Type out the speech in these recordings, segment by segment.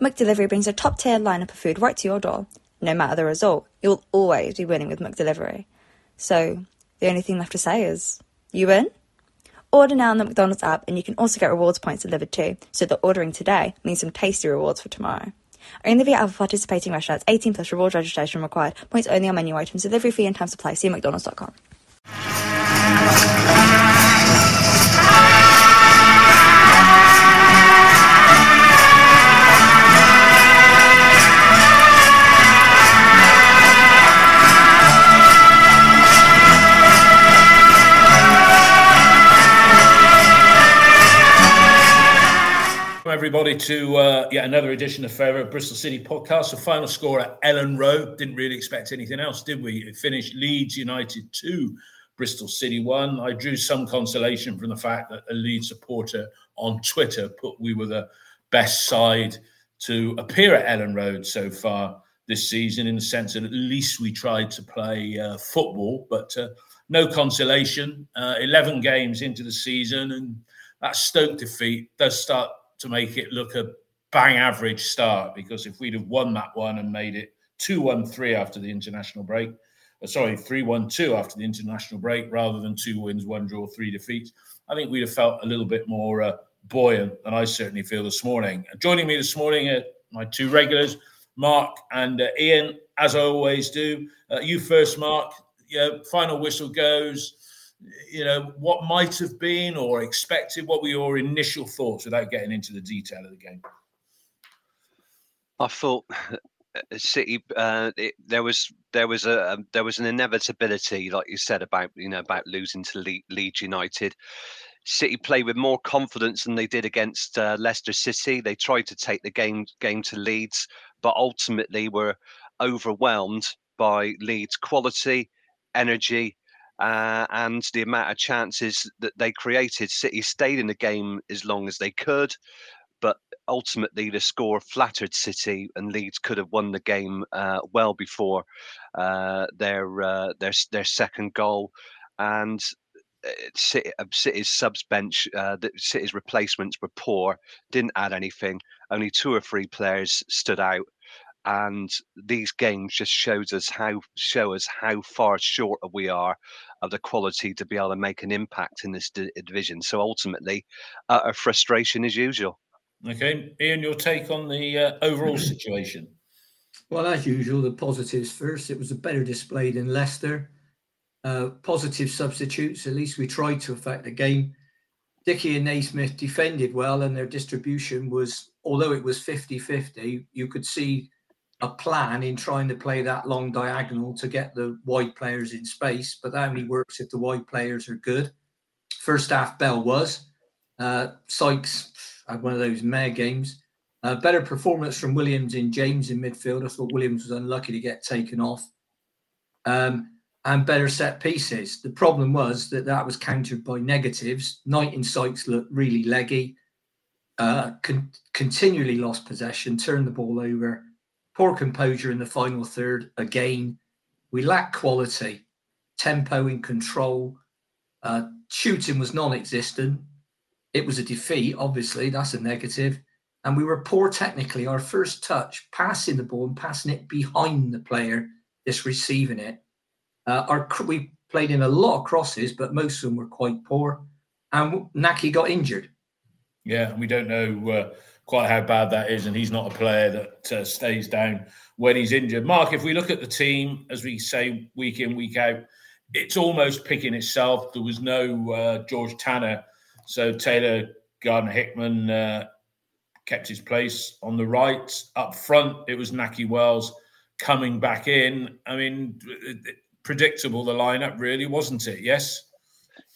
McDelivery brings a top-tier lineup of food right to your door. No matter the result, you'll always be winning with McDelivery. So, the only thing left to say is, you win? Order now on the McDonald's app, and you can also get rewards points delivered too. So that ordering today means some tasty rewards for tomorrow. Only via other participating restaurants. 18 plus rewards registration required. Points only on menu items. Delivery fee and time supply. See mcdonalds.com. Welcome everybody to uh, yet another edition of Favourite Bristol City podcast. The final score at Elland Road. Didn't really expect anything else, did we? It finished Leeds United 2, Bristol City 1. I drew some consolation from the fact that a Leeds supporter on Twitter put we were the best side to appear at Elland Road so far this season, in the sense that at least we tried to play uh, football, but uh, no consolation. Uh, 11 games into the season, and that Stoke defeat does start to make it look a bang average start because if we'd have won that one and made it 2 1 3 after the international break, uh, sorry, 3 1 2 after the international break, rather than two wins, one draw, three defeats, I think we'd have felt a little bit more uh, buoyant than I certainly feel this morning. Joining me this morning are my two regulars, Mark and uh, Ian, as I always do. Uh, you first, Mark. Yeah, final whistle goes you know, what might have been or expected? What were your initial thoughts without getting into the detail of the game? I thought City. Uh, it, there was there was a um, there was an inevitability, like you said about you know about losing to Le- Leeds United. City played with more confidence than they did against uh, Leicester City. They tried to take the game game to Leeds, but ultimately were overwhelmed by Leeds' quality, energy, uh, and the amount of chances that they created. City stayed in the game as long as they could, but ultimately the score flattered City, and Leeds could have won the game uh, well before uh, their uh, their their second goal. And uh, uh, City's subs bench, City's replacements were poor, didn't add anything. Only two or three players stood out and these games just shows us how show us how far short we are of the quality to be able to make an impact in this d- division. So ultimately, uh, a frustration as usual. Okay, Ian, your take on the uh, overall situation? Well, as usual, the positives first. It was a better display than Leicester. Uh, positive substitutes. At least we tried to affect the game. Dickie and Naismith defended well, and their distribution was, although it was 50 50, you could see a plan in trying to play that long diagonal to get the wide players in space, but that only works if the wide players are good. First half, Bell was. Uh, Sykes had one of those mare games. Uh, better performance from Williams in James in midfield. I thought Williams was unlucky to get taken off. Um, and better set pieces. The problem was that that was countered by negatives. Knight and Sykes looked really leggy, uh, con- continually lost possession, turned the ball over poor composure in the final third again. We lack quality, tempo in control. Uh, shooting was non existent. It was a defeat, obviously, that's a negative. And we were poor technically. Our first touch, passing the ball and passing it behind the player, just receiving it. Uh, our We played in a lot of crosses, but most of them were quite poor. And Nahki got injured. Yeah, we don't know uh, quite how bad that is, and he's not a player that uh, stays down when he's injured. Mark, if we look at the team, as we say week in, week out, it's almost picking itself. There was no uh, George Tanner, so Taylor Gardner Hickman uh, kept his place on the right. Up front, it was Nahki Wells coming back in. I mean, predictable the lineup, really, wasn't it? Yes.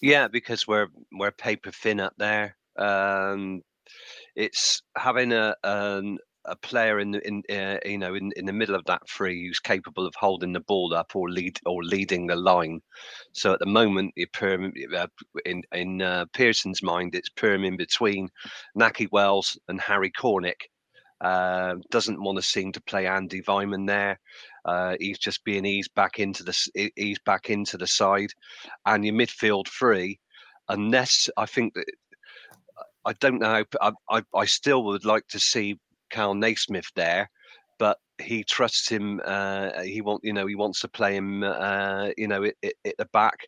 Yeah, because we're we're paper thin up there. Um, it's having a a player in the in uh, you know in, in the middle of that free who's capable of holding the ball up or lead or leading the line. So at the moment, uh, in in uh, Pearson's mind, it's Perm in between Nahki Wells and Harry Cornick. Uh, doesn't want to seem to play Andi Weimann there. Uh, he's just being eased back into the he's back into the side, and your midfield free, unless I think that I don't know. I, I, I still would like to see Kal Naismith there, but he trusts him. Uh, he want you know he wants to play him. Uh, you know at, at the back.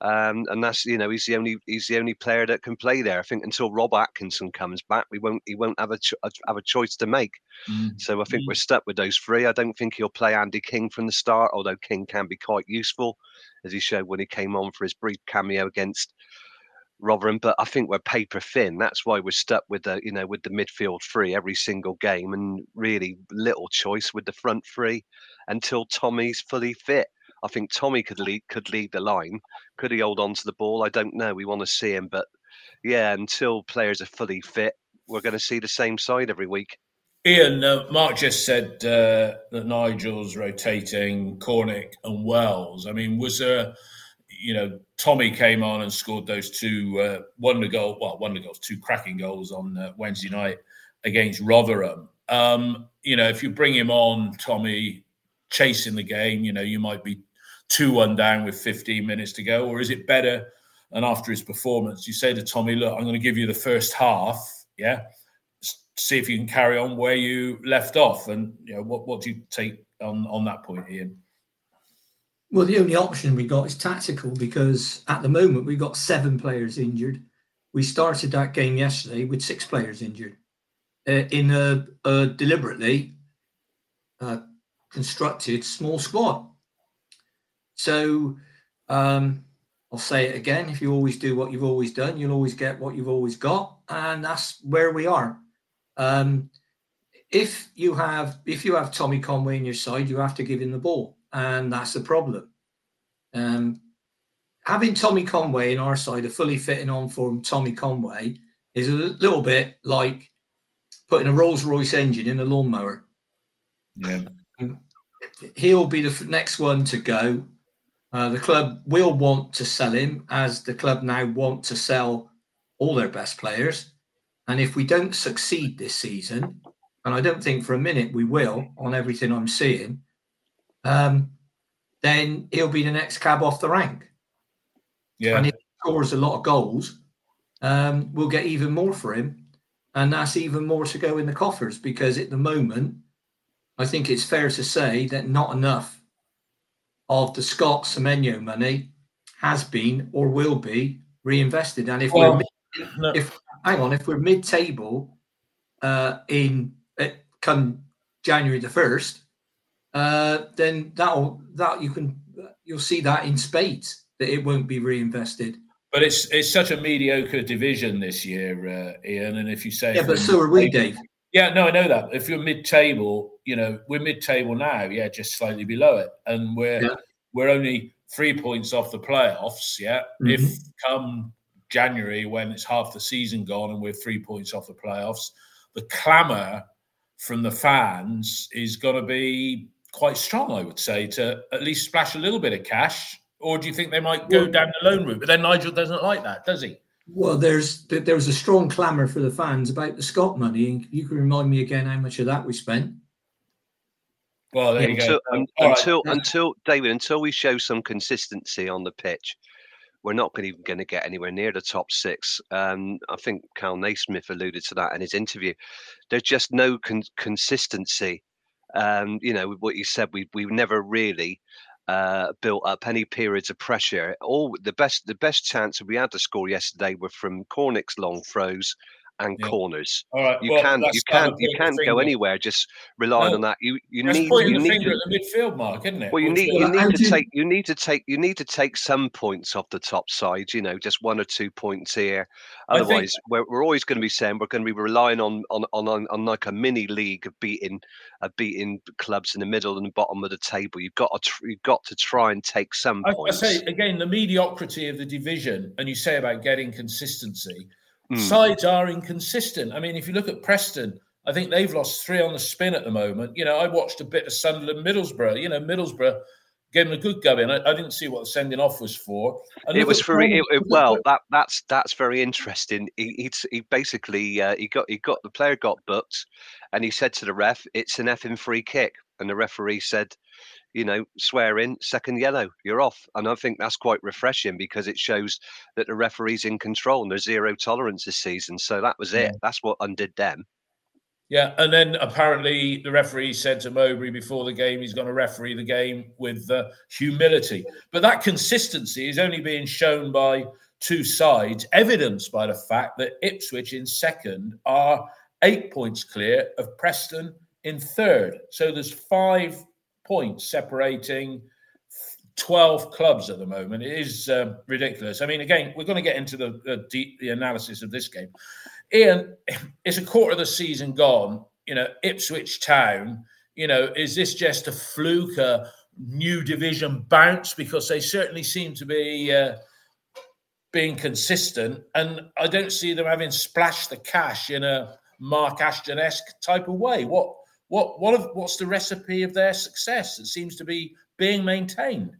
Um, and that's you know he's the only he's the only player that can play there. I think until Rob Atkinson comes back, we won't he won't have a cho- have a choice to make. Mm. So I think mm. we're stuck with those three. I don't think he'll play Andy King from the start, although King can be quite useful, as he showed when he came on for his brief cameo against Rotherham, but I think we're paper thin. That's why we're stuck with the you know with the midfield three every single game, and really little choice with the front three until Tommy's fully fit. I think Tommy could lead could lead the line. Could he hold on to the ball? I don't know. We want to see him, but yeah, until players are fully fit, we're going to see the same side every week. Ian, uh, Mark just said uh, that Nigel's rotating Cornick and Wells. I mean, was there you know, Tommy came on and scored those two uh, wonder goal, well, wonder goals, two cracking goals on uh, Wednesday night against Rotherham. Um, you know, if you bring him on, Tommy, chasing the game, you know, you might be two one down with 15 minutes to go, or is it better? And after his performance, you say to Tommy, "Look, I'm going to give you the first half, yeah, see if you can carry on where you left off." And you know, what what do you take on on that point, Ian? Well, the only option we got is tactical because at the moment we've got seven players injured. We started that game yesterday with six players injured uh, in a, a deliberately uh, constructed small squad. So um, I'll say it again: if you always do what you've always done, you'll always get what you've always got, and that's where we are. Um, if you have if you have Tommy Conway in your side, you have to give him the ball and that's the problem. Um, having Tommy Conway in our side, a fully fitting on form Tommy Conway, is a little bit like putting a Rolls Royce engine in a lawnmower. Yeah. He'll be the next one to go. Uh, the club will want to sell him, as the club now want to sell all their best players. And if we don't succeed this season, and I don't think for a minute we will on everything I'm seeing, um, then he'll be the next cab off the rank. Yeah. And if he scores a lot of goals, um, we'll get even more for him. And that's even more to go in the coffers because at the moment, I think it's fair to say that not enough of the Scott Semenyo money has been or will be reinvested. And if well, we're mid, no. if hang on, if we're mid-table uh, in uh, come January the first, uh, then that'll that you can you'll see that in spades that it won't be reinvested. But it's it's such a mediocre division this year, uh, Ian. And if you say yeah, but so are we, Dave. Yeah, no, I know that. If you're mid-table, you know we're mid-table now. Yeah, just slightly below it, and we're yeah. we're only three points off the playoffs. Yeah, mm-hmm. if come January when it's half the season gone and we're three points off the playoffs, the clamour from the fans is going to be quite strong, I would say, to at least splash a little bit of cash? Or do you think they might go well, down the loan route? But then Nigel doesn't like that, does he? Well, there's there was a strong clamour for the fans about the Scott money, and you can remind me again how much of that we spent. Well, there until, you go. Um, until right. until David, until we show some consistency on the pitch, we're not even going to get anywhere near the top six. Um, I think Kal Naismith alluded to that in his interview. There's just no con- consistency um, you know, what you said, we we never really uh, built up any periods of pressure. All the best the best chance we had to score yesterday were from Cornick's long throws and Yeah. corners. All right. You well, can't you can't you can't go anywhere just relying No. on that. You you That's need you need finger to, at the midfield mark, isn't it? well, you need you need to take you need to take you need to take some points off the top side. You know, just one or two points here. I think- Otherwise, we're, we're always going to be saying we're going to be relying on on, on on on like a mini league of beating of beating clubs in the middle and the bottom of the table. You've got to tr- you've got to try and take some I, I say again, the mediocrity of the division, and you say about getting consistency. Mm. Sides are inconsistent. I mean, if you look at Preston, I think they've lost three on the spin at the moment. You know, I watched a bit of Sunderland, Middlesbrough. You know, Middlesbrough gave them a good going. I, I didn't see what the sending off was for. And it was for it, it- well that that's that's very interesting. He he, he basically uh, he got he got the player got booked and he said to the ref it's an effing free kick. And the referee said you know swear in second yellow you're off. And i think that's quite refreshing because it shows that the referee's in control and there's zero tolerance this season. So that was it. That's what undid them Yeah, and then apparently the referee said to Mowbray before the game he's going to referee the game with uh, humility. But that consistency is only being shown by two sides, evidenced by the fact that Ipswich in second are eight points clear of Preston in third. So there's five points separating 12 clubs at the moment. It is uh, ridiculous. I mean, again, we're going to get into the, the deep the analysis of this game. Ian, it's a quarter of the season gone. You know, Ipswich Town. You know, is this just a fluke, a new division bounce? Because they certainly seem to be uh, being consistent, and I don't see them having splashed the cash in a Mark Ashton esque type of way. What, what, what? Have, what's the recipe of their success? that seems to be being maintained.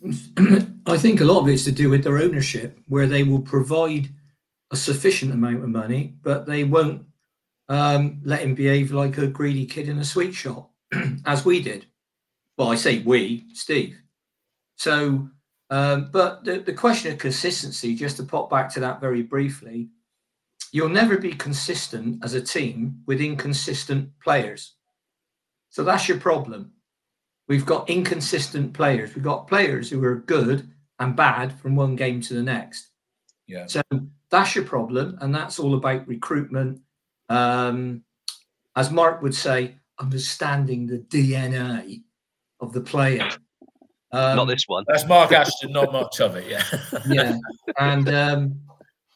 I think a lot of it's to do with their ownership, where they will provide a sufficient amount of money, but they won't um, let him behave like a greedy kid in a sweet shop, as we did. Well, I say we, Steve. So, um, but the, the question of consistency, just to pop back to that very briefly, you'll never be consistent as a team with inconsistent players. So that's your problem. We've got inconsistent players. We've got players who are good and bad from one game to the next. Yeah. So that's your problem, and that's all about recruitment. Um, as Mark would say, understanding the DNA of the player. Um, not this one That's Mark Ashton, not much of it. Yeah. yeah, and um,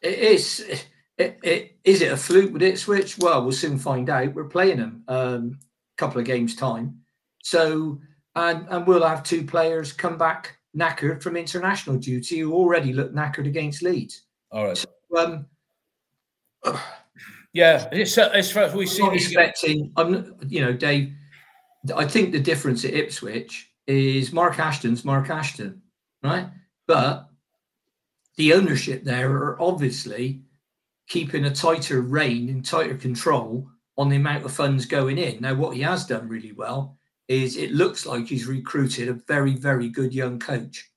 it is. It, it, is it a fluke with Ipswich? Well, we'll soon find out. We're playing them um, a couple of games time, so and and we'll have two players come back knackered from international duty who already looked knackered against Leeds. All right. Um, Yeah, it's uh, it's we I'm see not expecting. I'm, not- you know, Dave. I think the difference at Ipswich is Mark Ashton's Mark Ashton, right? But the ownership there are obviously keeping a tighter rein and tighter control on the amount of funds going in. Now, what he has done really well is it looks like he's recruited a very, very good young coach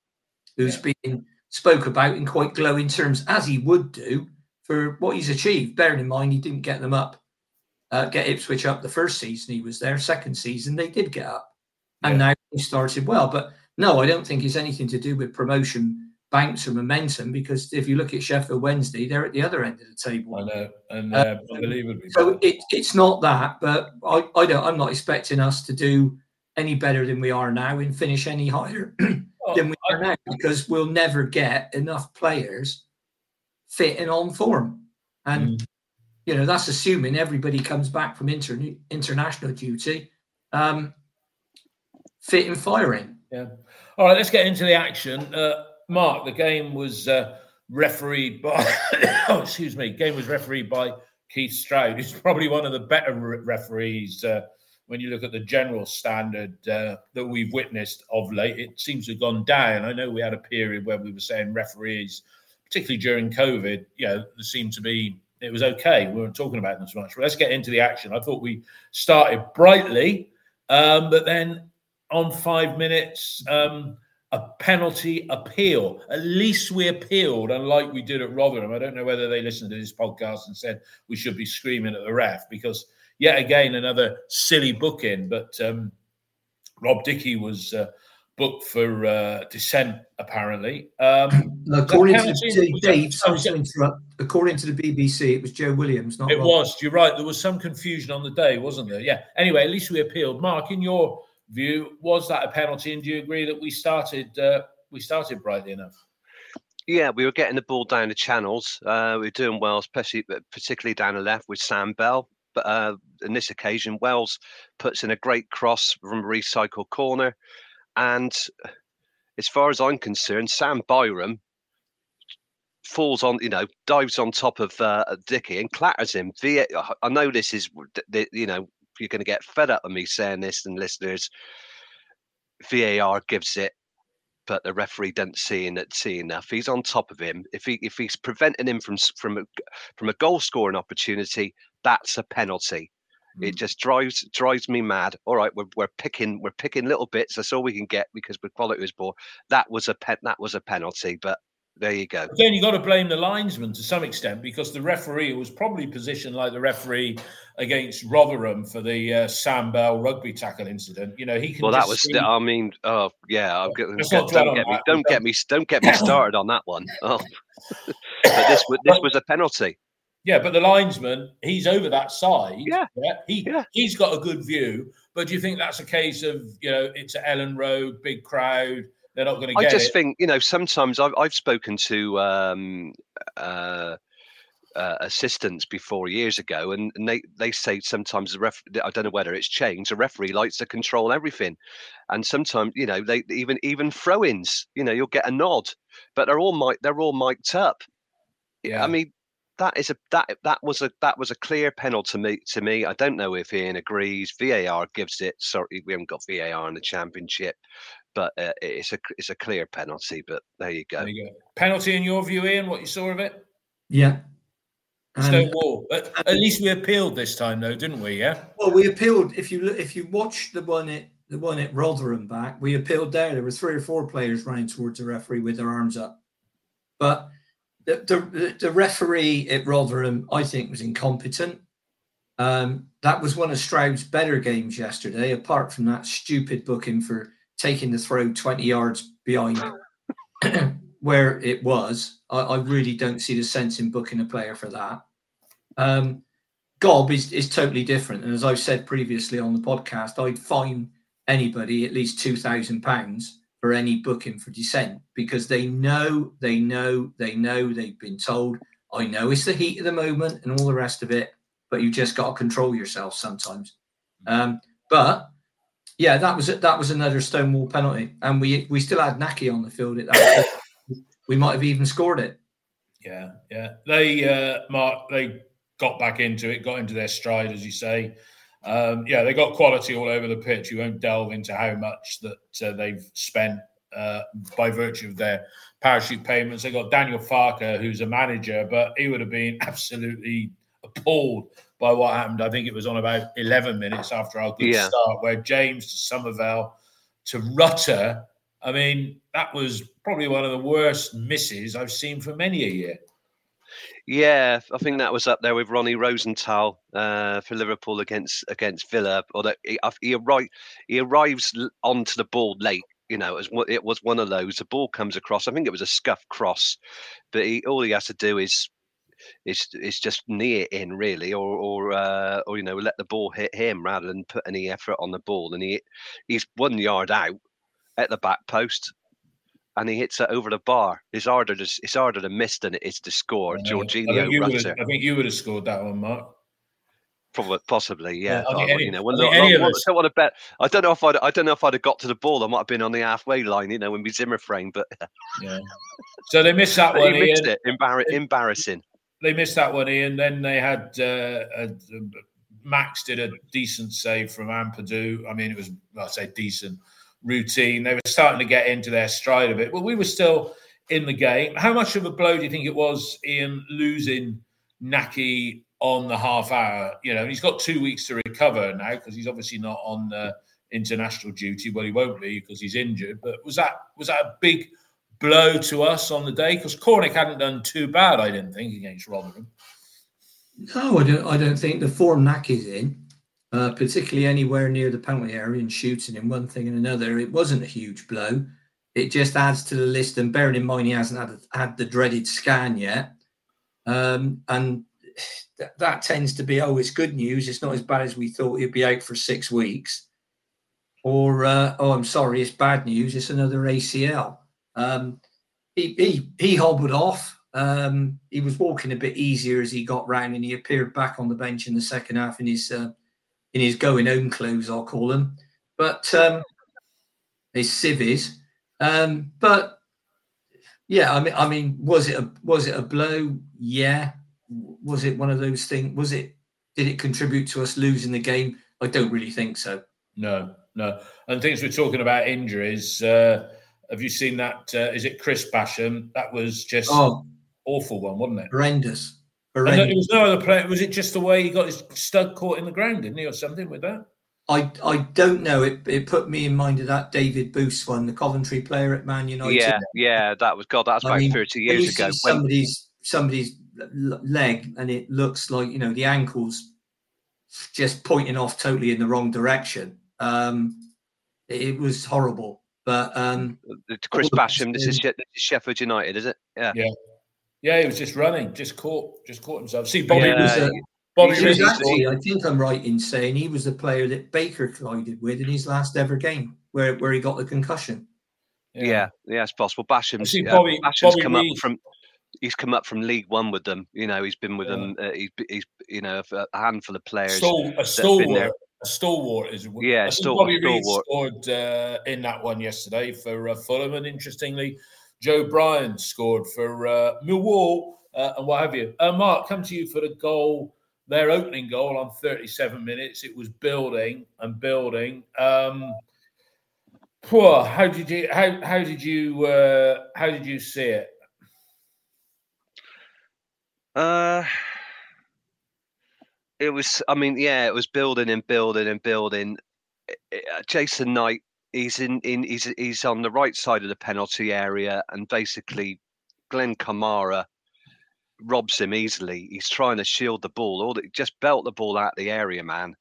who's been spoke about in quite glowing terms, as he would do for what he's achieved. Bearing in mind, he didn't get them up, uh, get Ipswich up the first season he was there. Second season, they did get up. And now he started well. But no, I don't think it's anything to do with promotion banks or momentum because if you look at Sheffield Wednesday, they're at the other end of the table. I know, and uh, unbelievably. So it, it's not that, but I, I don't. I'm not expecting us to do any better than we are now and finish any higher than we are now because we'll never get enough players fit and on form, and you know that's assuming everybody comes back from inter, international duty, um, fit and firing. Yeah. All right, let's get into the action. Uh, Mark, the game was uh, refereed by. oh, excuse me. Game was refereed by Keith Stroud. He's probably one of the better re- referees uh, when you look at the general standard uh, that we've witnessed of late. It seems to have gone down. I know we had a period where we were saying referees, particularly during COVID, you know, there seemed to be. It was okay. We weren't talking about them so much. But let's get into the action. I thought we started brightly, um, but then on five minutes, um, a penalty appeal. At least we appealed, unlike we did at Rotherham. I don't know whether they listened to this podcast and said we should be screaming at the ref because, yet again, another silly booking. But um, Rob Dickie was uh, booked for uh, dissent, apparently. Um, according to the, Dave, sorry to interrupt. According to the BBC, it was Joe Williams, not It Rob. was. You're right. There was some confusion on the day, wasn't there? Yeah. Anyway, at least we appealed. Mark, in your view, was that a penalty? And do you agree that we started uh, we started brightly enough? Yeah, we were getting the ball down the channels. Uh, we were doing well, especially particularly down the left with Sam Bell. But uh, in this occasion, Wells puts in a great cross from a recycled corner. And as far as I'm concerned, Sam Byram falls on, you know, dives on top of uh, Dickie and clatters him. I know this is, you know, you're going to get fed up with me saying this, and listeners, VAR gives it but the referee doesn't see, in, see enough. He's on top of him. If he if he's preventing him from from a, from a goal scoring opportunity, that's a penalty. Mm. It just drives drives me mad. All right, we're, we're picking we're picking little bits. That's all we can get because the quality was poor. That was a pen, that was a penalty, but there you go. Then you got to blame the linesman to some extent because the referee was probably positioned like the referee against Rotherham for the uh, Sam Bell rugby tackle incident. You know, he can. Well, that was. See... I mean, oh yeah. Get, don't, get me, don't get me. Don't get me started on that one. Oh. but this this was a penalty. Yeah, but the linesman, he's over that side. Yeah, yeah. He yeah. he's got a good view. But do you think that's a case of you know it's at Elland Road, big crowd? they're not going to get it. I just it. think you know sometimes I've I've spoken to um, uh, uh, assistants before years ago, and, and, they they say sometimes the ref I don't know whether it's changed. The referee likes to control everything, and sometimes you know they even even throw-ins. You know you'll get a nod, but they're all mic they're all mic'd up. Yeah, I mean that is a that that was a that was a clear penalty to me to me. I don't know if Ian agrees. VAR gives it. Sorry, we haven't got VAR in the championship, but uh, it's a it's a clear penalty. But there you go. There you go. Penalty in your view, Ian? What you saw of it? Yeah. Stonewall. At, at least we appealed this time, though, didn't we? Yeah. Well, we appealed. If you look, if you watch the one at the one at Rotherham back, we appealed there. There were three or four players running towards the referee with their arms up, but the the, the referee at Rotherham, I think, was incompetent. Um, that was one of Stroud's better games yesterday, apart from that stupid booking for taking the throw 20 yards behind where it was. I, I, really don't see the sense in booking a player for that. Um, Gob is, is totally different. And as I've said previously on the podcast, I'd fine anybody at least £2,000 for any booking for dissent because they know, they know, they know, they've been told. I know it's the heat of the moment and all the rest of it, but you just got to control yourself sometimes. Um, but yeah, that was that was another Stonewall penalty, and we we still had Nahki on the field at that. we might have even scored it. Yeah, yeah. They uh, Mark they got back into it, got into their stride, as you say. Um, yeah, they got quality all over the pitch. You won't delve into how much that uh, they've spent uh, by virtue of their parachute payments. They got Daniel Farke, who's a manager, but he would have been absolutely appalled by what happened. I think it was on about 11 minutes after our good yeah. start, where James to Summerville to Rutter. I mean, that was probably one of the worst misses I've seen for many a year. Yeah, I think that was up there with Ronnie Rosenthal uh, for Liverpool against against Villa. Although he, he, arrived, he arrives onto the ball late. You know, it was, it was one of those. The ball comes across. I think it was a scuff cross, but he, all he has to do is is is just near in really, or or uh, or you know let the ball hit him rather than put any effort on the ball. And he he's one yard out at the back post, and he hits it over the bar. It's harder to it's harder to miss than it is to score. Uh, Jorginho, I think, I think you would have scored that one, Mark. Probably, possibly, yeah. yeah I any, you know, I, don't want to bet. I don't know if I'd, I don't know if I'd have got to the ball. I might have been on the halfway line, you know, when we Zimmer frame. But yeah. So they missed that one. Missed it. Embar- embarrassing they missed that one, Ian. Then they had uh, a, Max did a decent save from Ampadu. I mean, it was I say decent routine. They were starting to get into their stride a bit, but we were still in the game. How much of a blow do you think it was, Ian, losing Nahki on the half hour? You know, he's got two weeks to recover now because he's obviously not on uh, international duty. Well, he won't be because he's injured. But was that was that a big blow to us on the day because Cornick hadn't done too bad, I didn't think, against Rotherham. No, I don't. I don't think the form Nahki's in. Uh, particularly anywhere near the penalty area and shooting in one thing and another. It wasn't a huge blow. It just adds to the list. And bearing in mind, he hasn't had, had the dreaded scan yet. Um, and th- that tends to be, oh, it's good news. It's not as bad as we thought. He'd be out for six weeks. Or, uh, oh, I'm sorry, it's bad news. It's another ACL. Um, he, he, he hobbled off. Um, he was walking a bit easier as he got round and he appeared back on the bench in the second half in his uh, in his going home clothes, I'll call them. But um, his civvies. Um, but yeah, I mean, I mean, was it a was it a blow? Yeah. Was it one of those things? Was it? Did it contribute to us losing the game? I don't really think so. No, no. And things we're talking about injuries. Uh, have you seen that? Uh, is it Chris Basham? That was just oh, awful one, wasn't it? Horrendous. And there was no other player. Was it just the way he got his stud caught in the ground, didn't he, or something with that? I I don't know. It it put me in mind of that David Busst one, the Coventry player at Man United. Yeah, yeah, that was God. That was about I mean, thirty years ago. Somebody's somebody's leg, and it looks like you know the ankles just pointing off totally in the wrong direction. Um, it, it was horrible. But um, Chris Basham, this is, this is Sheffield United, is it? Yeah. Yeah. Yeah, he was just running, just caught, just caught himself. See, Bobby yeah, was, uh, Bobby was actually, I think I'm right in saying he was the player that Baker collided with in his last ever game, where where he got the concussion. Yeah, yeah, yeah it's possible. Basham's, see, Bobby, uh, Basham's Bobby come Reid. up from he's come up from League One with them. You know, he's been with yeah. them. Uh, he's, he's, you know, a handful of players. Stol- a stalwart, a stalwart is. Yeah, stalwart. Bobby Reid scored uh, in that one yesterday for uh, Fulham, and interestingly, Joe Bryan scored for uh, Millwall uh, and what have you. Uh, Mark, come to you for the goal, their opening goal on 37 minutes. It was building and building. Um, poor. How did you how how did you uh, how did you see it? Uh, it was. I mean, yeah, it was building and building and building. Jason Knight he's in, in he's he's on the right side of the penalty area, and basically Glenn Kamara robs him easily. He's trying to shield the ball, or just belt the ball out the area, man.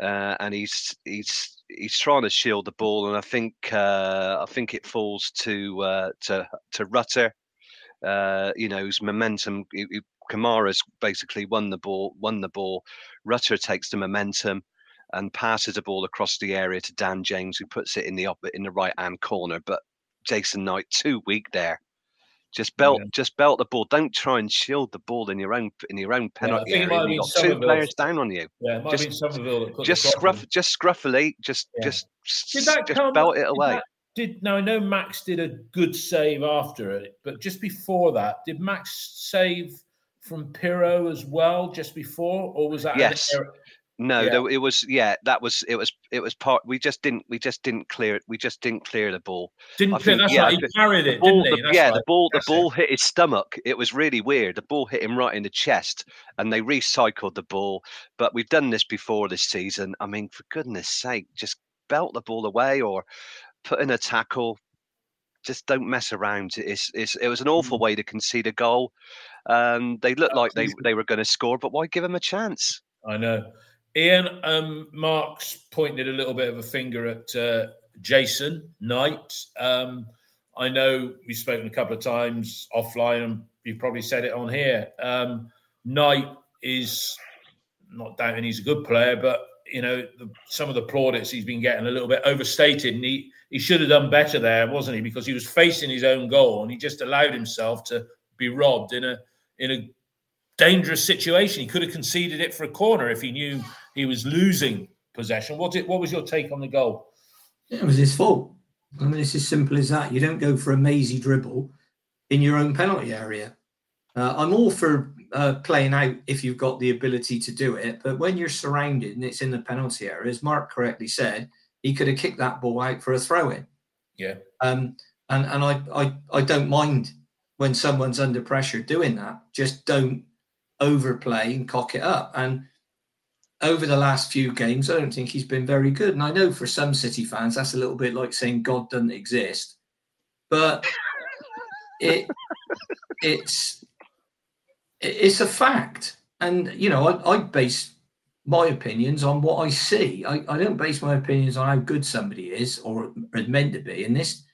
Uh, and he's he's he's trying to shield the ball, and I think uh, I think it falls to uh, to to Rutter. Uh, you know, whose momentum. Kamara's basically won the ball. Won the ball. Rutter takes the momentum and passes the ball across the area to Dan James, who puts it in the up in the right hand corner. But Jason Knight too weak there. Just belt, yeah. just belt the ball. Don't try and shield the ball in your own in your own penalty yeah, area. You've got two players down on you. Yeah, just, just scruff, just scruffily, just yeah. just just belt it away. That, did now I know Max did a good save after it, but just before that, did Max save from Piroe as well just before, or was that yes? No, yeah. there, it was yeah. That was it was it was part. We just didn't we just didn't clear it. We just didn't clear the ball. Didn't I clear. Think, that's yeah, right. He carried it, ball, didn't he? The, yeah, right. the ball that's the ball it. hit his stomach. It was really weird. The ball hit him right in the chest, and they recycled the ball. But we've done this before this season. I mean, for goodness' sake, just belt the ball away or put in a tackle. Just don't mess around. It's, it's it was an awful mm. way to concede a goal. Um, they looked like they they were going to score, but why give them a chance? I know. Ian, um, Mark's pointed a little bit of a finger at uh, Jason Knight. Um, I know we've spoken a couple of times offline, and you've probably said it on here. Um, Knight is not doubting he's a good player, but you know the, some of the plaudits he's been getting a little bit overstated, and he he should have done better there, wasn't he? Because he was facing his own goal, and he just allowed himself to be robbed in a in a dangerous situation. He could have conceded it for a corner if he knew he was losing possession. What did, what was your take on the goal? It was his fault. I mean, it's as simple as that. You don't go for a mazy dribble in your own penalty area. Uh, I'm all for uh, playing out if you've got the ability to do it, but when you're surrounded and it's in the penalty area, as Mark correctly said, he could have kicked that ball out for a throw in. Yeah. Um, and and I, I I don't mind when someone's under pressure doing that. Just don't overplay and cock it up. And over the last few games, I don't think he's been very good. And I know for some City fans, that's a little bit like saying God doesn't exist, but it it's it's a fact. And you know, I, I base my opinions on what I see. I, I don't base my opinions on how good somebody is or is meant to be. And this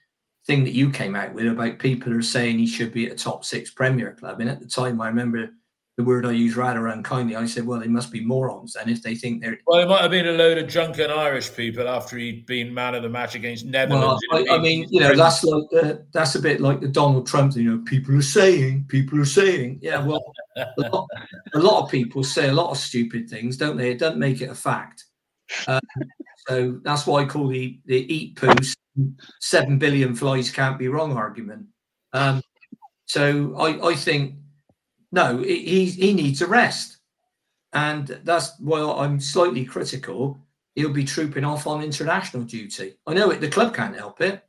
thing that you came out with about people are saying he should be at a top six Premier club. And at the time, I remember the word I used rather unkindly. I said, well, they must be morons And if they think they're. Well, it might have been a load of drunken Irish people after he'd been man of the match against Netherlands. Well, I, I mean, you know, that's like the, that's a bit like the Donald Trump. You know, people are saying, people are saying. Yeah, well, a, lot, a lot of people say a lot of stupid things, don't they? It doesn't make it a fact. Um, so that's why I call the the eat poo seven billion flies can't be wrong argument. Um, so I, I think no, he he needs a rest, and that's why I'm slightly critical. He'll be trooping off on international duty. I know it. The club can't help it.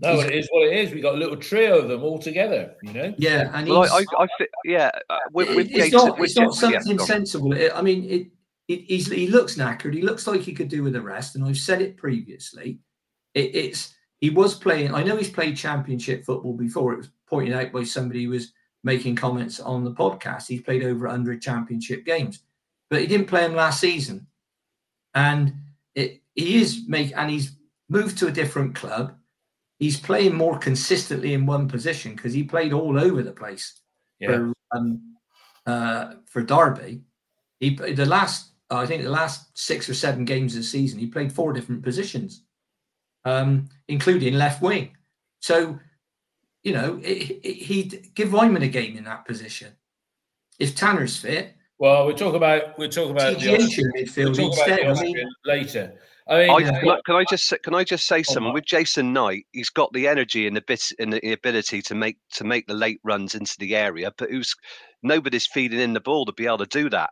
No, he's, it is what it is. We got a little trio of them all together, you know. Yeah, and well, I, I, I, yeah, uh, with, with it's, Jason, not, it's not something yeah, sensible. I mean, it, it he looks knackered. He looks like he could do with a rest, and I've said it previously. It, it's he was playing. I know he's played championship football before. It was pointed out by somebody who was making comments on the podcast. He's played over 100 championship games, but he didn't play them last season. And it, he is make and he's moved to a different club. He's playing more consistently in one position because he played all over the place yeah. for um, uh, for Derby. He the last I think the last six or seven games of the season he played four different positions, um, including left wing. So you know, he'd give Weimann a game in that position. If Tanner's fit. Well, we'll talk about we'll talk about TGH the midfield we'll instead. I mean, later. I mean, I, uh, can, I, can, I, just can I just say something with Jason Knight? He's got the energy and the bit and the ability to make to make the late runs into the area, but who's nobody's feeding in the ball to be able to do that.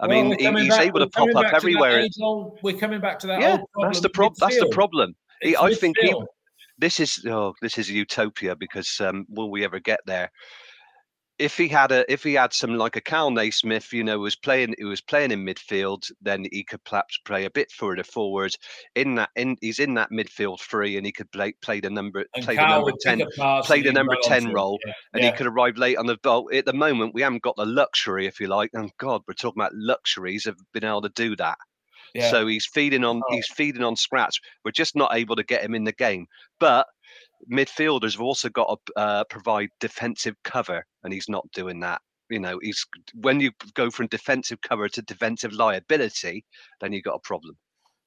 I well, mean, he, he's back, able to pop up everywhere. Old, we're coming back to that. Yeah, that's the problem. That's the problem. He, I think he, this is oh, this is a utopia because um, will we ever get there? If he had a if he had some like a Kal Naismith, you know, was playing he was playing in midfield, then he could perhaps play a bit further forward. In that in he's in that midfield three, and he could play play the number and play the number ten play the number ten role, yeah. and yeah. he could arrive late on the boat. At the moment, we haven't got the luxury, if you like. And God, we're talking about luxuries of being able to do that. Yeah. So he's feeding on oh. he's feeding on scratch. We're just not able to get him in the game. But midfielders have also got to uh, provide defensive cover, and he's not doing that. You know, he's when you go from defensive cover to defensive liability, then you've got a problem.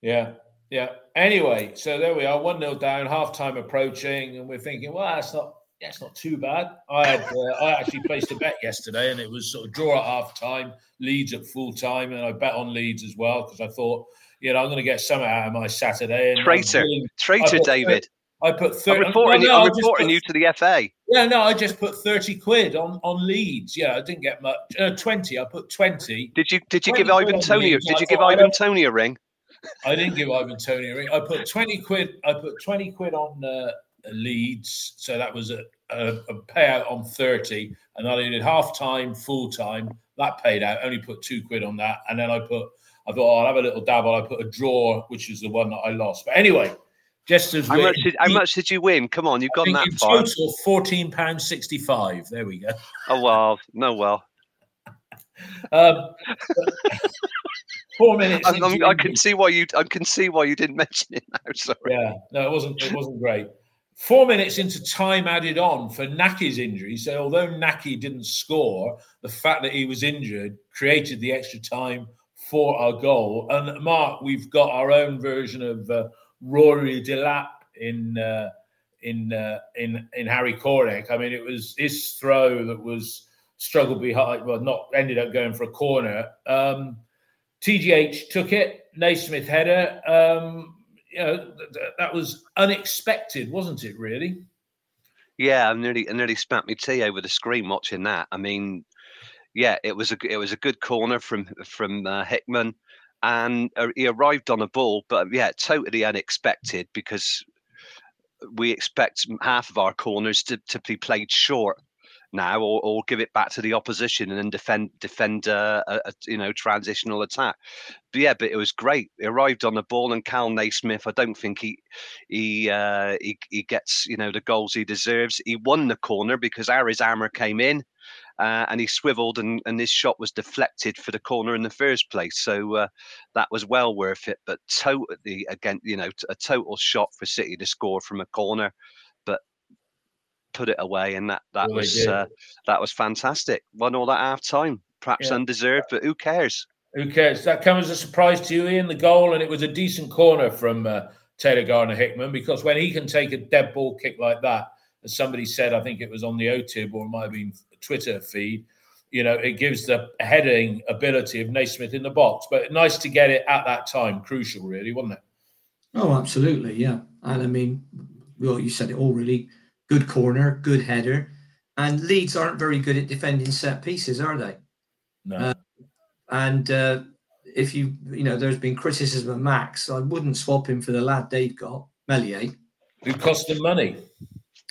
Yeah, yeah. Anyway, so there we are, one 0 down, half time approaching, and we're thinking, well, that's not yeah, it's not too bad. I had uh, I actually placed a bet yesterday, and it was sort of draw at half time, Leeds at full time, and I bet on Leeds as well because I thought, you know, I'm going to get something out of my Saturday. And traitor, traitor, David. I put 30, I'm reporting, no, I'm reporting put, you to the FA. Yeah, no, I just put 30 quid on, on Leeds. Yeah, I didn't get much. Uh, 20. I put 20. Did you did you give Ivan Toney did you give Ivan Toney a ring? I didn't give Ivan Toney a ring. I put 20 quid. I put 20 quid on uh, Leeds. So that was a, a, a, payout on 30. And I did half time, full time. That paid out. Only put two quid on that. And then I put, I thought, oh, I'll have a little dabble. I put a draw, which is the one that I lost. But anyway, just as how much, did, how much did you win? Come on, you've gone that far. Total fourteen pounds sixty five. There we go. Oh well, no well. um, four minutes. I, I, can see why you. I can see why you didn't mention it now. Sorry. Yeah, no, it wasn't. It wasn't great. Four minutes into time added on for Nahki's injury. So although Naki didn't score, the fact that he was injured created the extra time for our goal. And Mark, we've got our own version of uh, Rory Delap in uh, in uh, in in Harry Cornick. I mean, it was his throw that was struggled behind. Well, not ended up going for a corner. Um, TGH took it. Naismith header. Um, you know, th- that was unexpected, wasn't it? Really. Yeah, I nearly, I nearly spat my tea over the screen watching that. I mean, yeah, it was a, it was a good corner from from uh, Hickman, and uh, he arrived on a ball, but yeah, totally unexpected because we expect half of our corners to, to be played short now or, or give it back to the opposition and then defend defend uh, a, a, you know transitional attack. But yeah, but it was great. He arrived on the ball and Kal Naismith. I don't think he he uh, he he gets you know the goals he deserves. He won the corner because Aris Armour came in uh, and he swiveled, and, and his shot was deflected for the corner in the first place. So uh, that was well worth it. But totally, again, you know, a total shot for City to score from a corner, put it away, and that that Well, was uh, that was fantastic. One all that half time, perhaps Yeah. undeserved, but who cares? Who cares? That comes as a surprise to you, Ian, the goal, and it was a decent corner from uh, Taylor Gardner Hickman because when he can take a dead ball kick like that, as somebody said, I think it was on the OTIB or it might have been Twitter feed, you know, it gives the heading ability of Naismith in the box. But nice to get it at that time, crucial, really, wasn't it? Oh, absolutely, yeah. And I mean, well, you said it all really. Good corner, good header, and Leeds aren't very good at defending set pieces, are they? No. Uh, And uh, if you, you know, there's been criticism of Max. I wouldn't swap him for the lad they've got, Meslier, Who cost them money?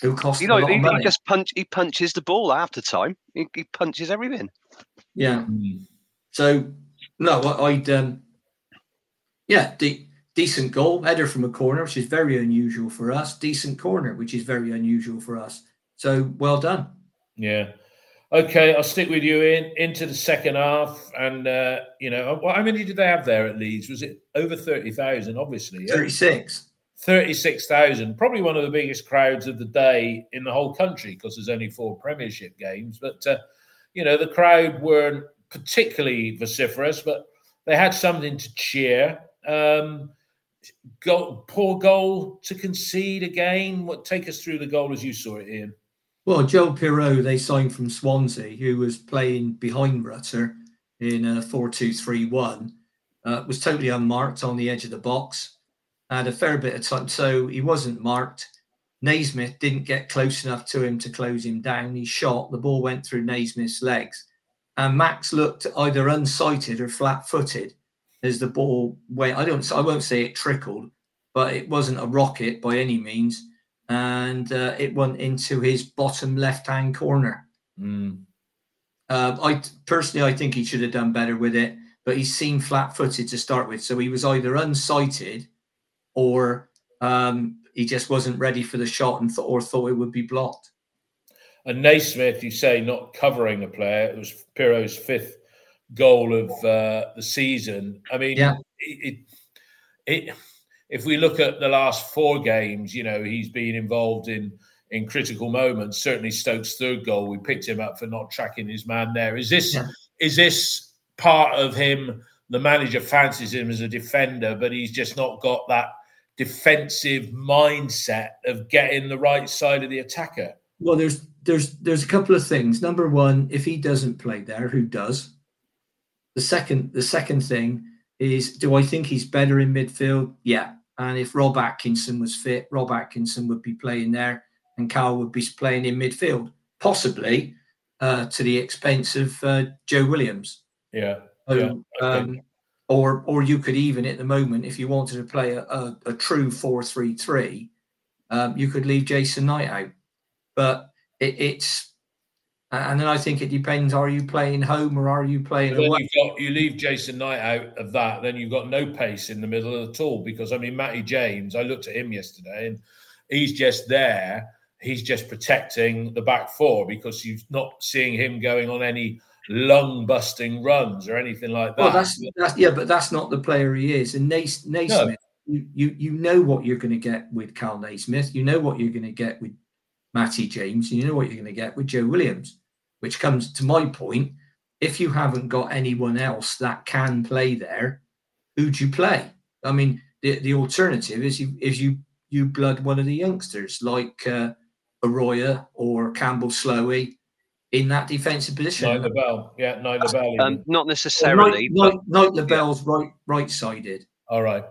who cost You know, a he, of he just punch he punches the ball half the time. He, he punches everything. Yeah. Mm. So no, I- I'd um, yeah, de- decent goal header from a corner, which is very unusual for us. Decent corner, which is very unusual for us. So well done. Yeah. Okay, I'll stick with you in into the second half, and uh, you know, well, how many did they have there at Leeds? Was it over thirty thousand? Obviously, yeah? Thirty six. 36,000, probably one of the biggest crowds of the day in the whole country because there's only four Premiership games. But, uh, you know, the crowd weren't particularly vociferous, but they had something to cheer. Um, poor goal to concede again. What Take us through the goal as you saw it, Ian. Well, Joe Piroe, they signed from Swansea, who was playing behind Rutter in a 4 2 3 1, uh, was totally unmarked on the edge of the box. Had a fair bit of time, so he wasn't marked. Naismith didn't get close enough to him to close him down. He shot, the ball went through Naismith's legs. And Max looked either unsighted or flat footed as the ball went. I don't I won't say it trickled, but it wasn't a rocket by any means and uh, it went into his bottom left-hand corner. Mm. Uh, I personally, I think he should have done better with it, but he seemed flat-footed to start with, so he was either unsighted or um, he just wasn't ready for the shot and th- or thought it would be blocked. And Naismith, you say, not covering a player. It was Piroe's fifth goal of uh, the season. I mean, Yeah. it, it, it, if we look at the last four games, you know, he's been involved in in critical moments. Certainly, Stokes' third goal, we picked him up for not tracking his man there. Is this Yeah. is this part of him? The manager fancies him as a defender, but he's just not got that defensive mindset of getting the right side of the attacker. Well, there's there's there's a couple of things. Number one, if he doesn't play there, who does? The second the second thing is, do I think he's better in midfield? Yeah. And if Rob Atkinson was fit, Rob Atkinson would be playing there, and Kal would be playing in midfield, possibly uh, to the expense of uh, Joe Williams. Yeah. Yeah, um, or or you could even at the moment, if you wanted to play a, a, a true four three three, um, you could leave Jason Knight out. But it, it's and then I think it depends: are you playing home or are you playing away? you've got you leave Jason Knight out of that, then you've got no pace in the middle at all. Because I mean, Matty James, I looked at him yesterday, and he's just there. He's just protecting the back four because you're not seeing him going on any lung busting runs or anything like that. Well, that's that's yeah, but that's not the player he is. And Naismith, you, you you know what you're going to get with Kal Naismith. You know what you're going to get with Matty James. And you know what you're going to get with Joe Williams. Which comes to my point: if you haven't got anyone else that can play there, who'd you play? I mean, the, the alternative is you is you you blood one of the youngsters like uh, Araoye or Campbell Slowey in that defensive position. Knight LaBelle. Yeah, Knight LaBelle. Um, not necessarily, Knight, but Knight, Knight LaBelle's right right sided. all right.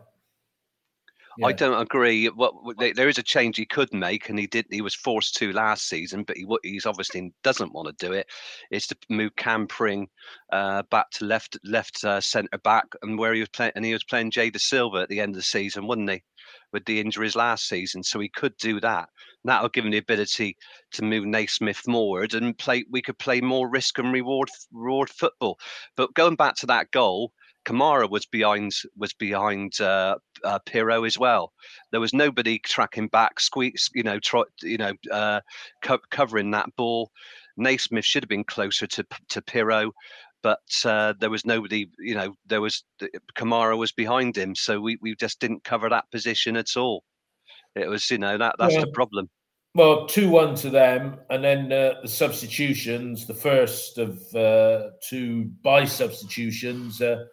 I don't agree. What there- is a change he could make, and he did. He was forced to last season, but he he's obviously doesn't want to do it. it. Is to move Cam Pring uh, back to left left uh, centre back, and where he was playing, and he was playing Jay Dasilva at the end of the season, wasn't he? With the injuries last season, so he could do that. That'll give him the ability to move Naismith forward and play. We could play more risk and reward reward football. But going back to that goal, Kamara was behind was behind uh, uh, Piroe as well. There was nobody tracking back, squeeze, you know, try, you know, uh, co- covering that ball. Naismith should have been closer to to Piroe, but uh, there was nobody. You know, there was Kamara was behind him, so we we just didn't cover that position at all. It was, you know, that that's yeah. the problem. Well, two one to them, and then uh, the substitutions. The first of uh, two by substitutions. Uh,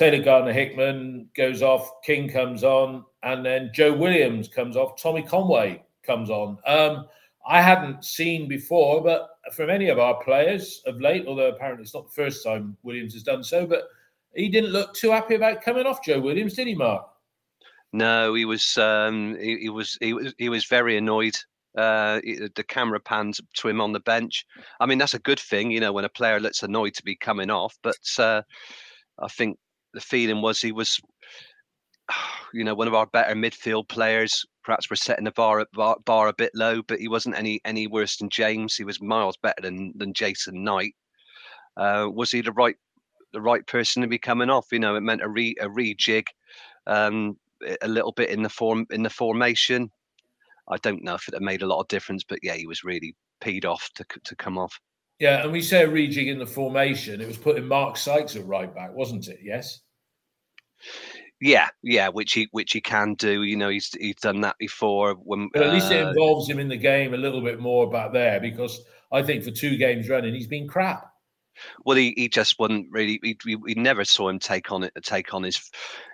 Taylor Gardner Hickman goes off, King comes on, and then Joe Williams comes off. Tommy Conway comes on. Um, I hadn't seen before, but from any of our players of late, although apparently it's not the first time Williams has done so, but he didn't look too happy about coming off Joe Williams, did he, Mark? No, he was. Um, he, he, was. He was. He was very annoyed. Uh, the camera pans to him on the bench. I mean, that's a good thing, you know, when a player looks annoyed to be coming off. But uh, I think the feeling was he was, you know, one of our better midfield players. Perhaps we're setting the bar, bar, bar a bit low, but he wasn't any any worse than James. He was miles better than than Jason Knight. Uh, was he the right the right person to be coming off? You know, it meant a re a rejig, um, a little bit in the form in the formation. I don't know if it made a lot of difference, but yeah, he was really peed off to to come off. Yeah, and we say a rejig in the formation. It was putting Mark Sykes at right back, wasn't it? Yes. Yeah, yeah, which he which he can do. You know, he's he's done that before. When but at least it uh, involves him in the game a little bit more back there because I think for two games running he's been crap. Well, he, he just wasn't really. We, we, we never saw him take on it. Take on his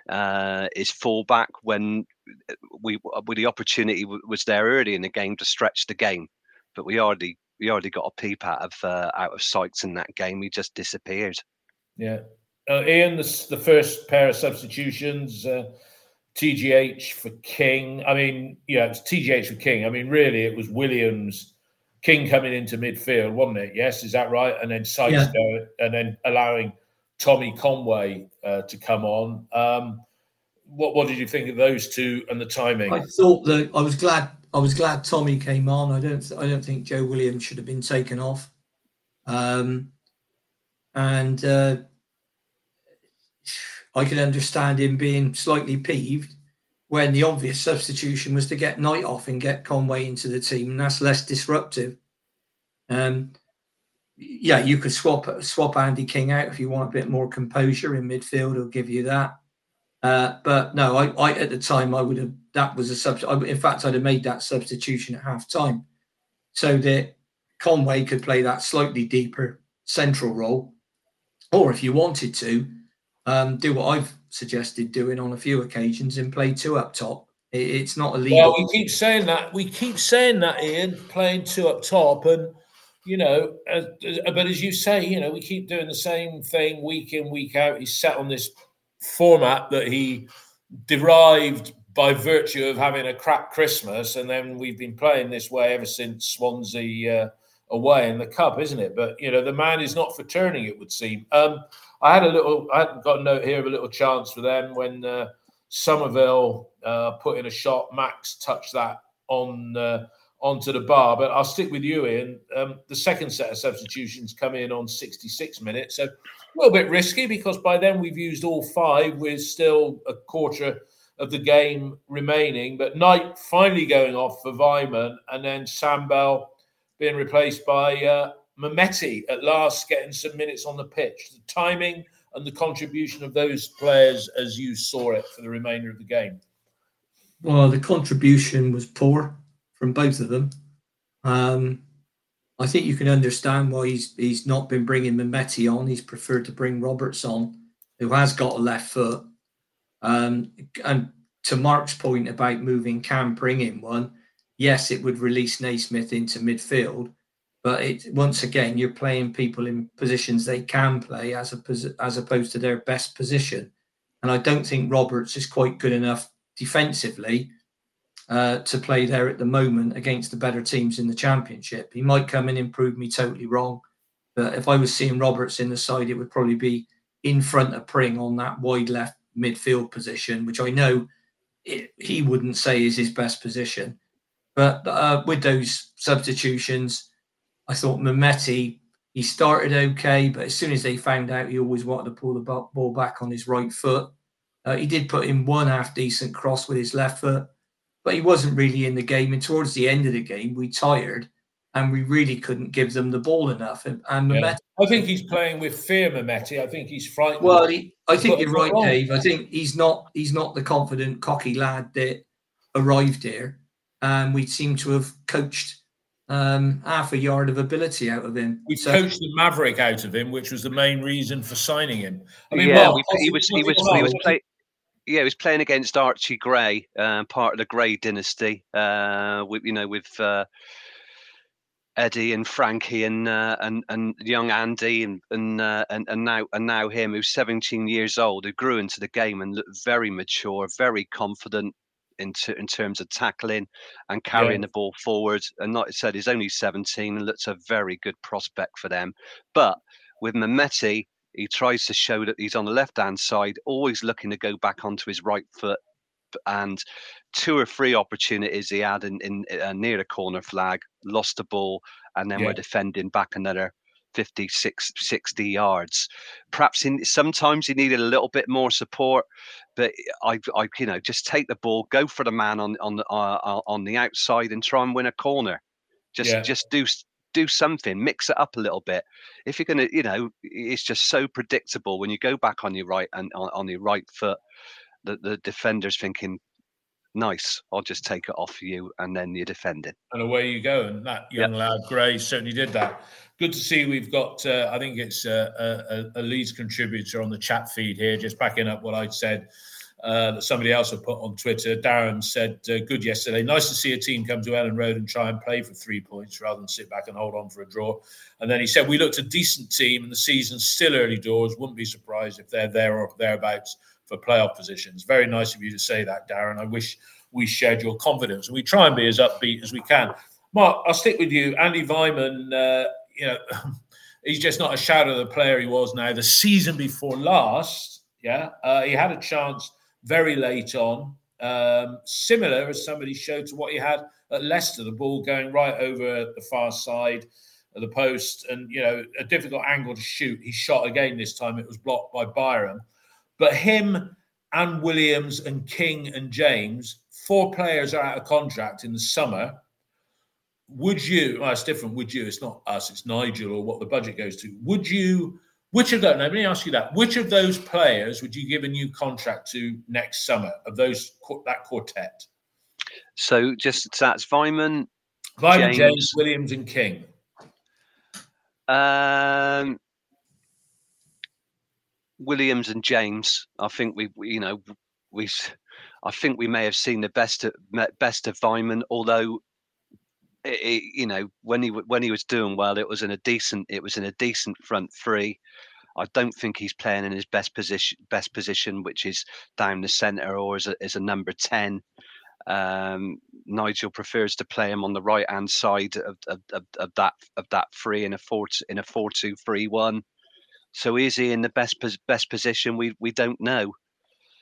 uh, his fullback when uh, we when the opportunity was there early in the game to stretch the game, but we already we already got a peep out of uh, out of Sykes in that game. He just disappeared. Yeah, uh, Ian, the, the first pair of substitutions, uh, TGH for King. I mean, yeah, it's TGH for King. I mean, really, it was Williams, King coming into midfield, wasn't it? Yes, is that right? And then Sykes yeah. going, and then allowing Tommy Conway uh, to come on. Um, what what did you think of those two and the timing? I thought that I was glad I was glad Tommy came on. I don't I don't think Joe Williams should have been taken off. Um, and uh, I can understand him being slightly peeved when the obvious substitution was to get Knight off and get Conway into the team, and that's less disruptive. Um, yeah, you could swap swap Andy King out if you want a bit more composure in midfield. He'll give you that. Uh, but no, I, I, at the time I would have that was a substitute. In fact, I'd have made that substitution at half time so that Conway could play that slightly deeper central role, or if you wanted to, um, do what I've suggested doing on a few occasions and play two up top. It, it's not illegal. Well, we keep saying that. We keep saying that, Ian, playing two up top, and you know, as, but as you say, you know, we keep doing the same thing week in, week out. He's set on this format that he derived by virtue of having a crap Christmas, and then we've been playing this way ever since Swansea uh, away in the cup, isn't it? But you know, the man is not for turning. It would seem. Um, I had a little. I hadn't got a note here of a little chance for them when uh, Summerville uh, put in a shot. Max touched that on uh, onto the bar. But I'll stick with you, Ian. Um, the second set of substitutions come in on 66 minutes, so a little bit risky because by then we've used all five with still a quarter of the game remaining. But Knight finally going off for Weimann, and then Sam Bell being replaced by uh, Mehmeti at last getting some minutes on the pitch. The timing and the contribution of those players as you saw it for the remainder of the game. Well, the contribution was poor from both of them. Um, I think you can understand why he's he's not been bringing Mehmeti on. He's preferred to bring Roberts on, who has got a left foot. Um, and to Mark's point about moving Cam, bringing one, yes, it would release Naismith into midfield, but it once again you're playing people in positions they can play as a as opposed to their best position, and I don't think Roberts is quite good enough defensively uh, to play there at the moment against the better teams in the championship. He might come in and prove me totally wrong, but if I was seeing Roberts in the side, it would probably be in front of Pring on that wide left midfield position, which I know it, he wouldn't say is his best position. But uh, with those substitutions, I thought Mehmeti, he started okay, but as soon as they found out he always wanted to pull the ball back on his right foot, uh, he did put in one half decent cross with his left foot, but he wasn't really in the game. And towards the end of the game, we tired and we really couldn't give them the ball enough. And, and yeah. I think he's playing with fear, Mehmeti. I think he's frightened. Well, he, I think you're right, Dave. I think he's not he's not the confident, cocky lad that arrived here, and we seem to have coached um, half a yard of ability out of him. We so, coached the maverick out of him, which was the main reason for signing him. I mean, yeah, well, he, was he was he was playing. Yeah, he was playing against Archie Gray, uh, part of the Gray dynasty. Uh, with you know, with uh, Eddie and Frankie and uh, and and young Andy and and, uh, and and now and now him who's 17 years old who grew into the game and looked very mature, very confident, in, in terms of tackling and carrying yeah. the ball forward. And like I said, he's only 17 and looks a very good prospect for them. But with Mehmeti, he tries to show that he's on the left hand side, always looking to go back onto his right foot. And two or three opportunities he had in, in uh, near the corner flag, lost the ball, and then yeah. we're defending back another 50, 60 yards. Perhaps in, sometimes he needed a little bit more support, but I, I, you know, just take the ball, go for the man on on the uh, uh, on the outside, and try and win a corner. Just yeah. just do do something, mix it up a little bit. If you're gonna, you know, it's just so predictable when you go back on your right and on, on your right foot. The, the defender's thinking, nice, I'll just take it off you, and then you're defending. And away you go. And that young yep. lad, Gray, certainly did that. Good to see we've got, uh, I think it's a, a, a Leeds contributor on the chat feed here, just backing up what I'd said. Uh, that somebody else had put on Twitter. Darren said, uh, "Good yesterday. Nice to see a team come to Elland Road and try and play for three points rather than sit back and hold on for a draw." And then he said, "We looked a decent team, and the season's still early doors. Wouldn't be surprised if they're there or thereabouts for playoff positions." Very nice of you to say that, Darren. I wish we shared your confidence. And we try and be as upbeat as we can. Mark, I'll stick with you. Andy Weimann, uh, you know, he's just not a shadow of the player he was now. The season before last, yeah, uh, he had a chance very late on, um, similar as somebody showed to what he had at Leicester, the ball going right over the far side of the post, and you know, a difficult angle to shoot. He shot again this time; it was blocked by Byron. But him and Williams and King and James four players are out of contract in the summer. Would you? Well, it's different. Would you? It's not us. It's Nigel or what the budget goes to. Would you? Which of those? Let me ask you that. Which of those players would you give a new contract to next summer? Of those that quartet. So just that's Weimann, Weimann, James, James Williams, and King. Um, Williams and James. I think we, you know, we I think we may have seen the best of, best of Weimann, although it, you know when he when he was doing well, it was in a decent it was in a decent front three. I don't think he's playing in his best position best position, which is down the centre or as a, as a number ten. Um, Nigel prefers to play him on the right hand side of, of, of, of, that of that three in a four in a four two three one. So is he in the best best position? We we don't know.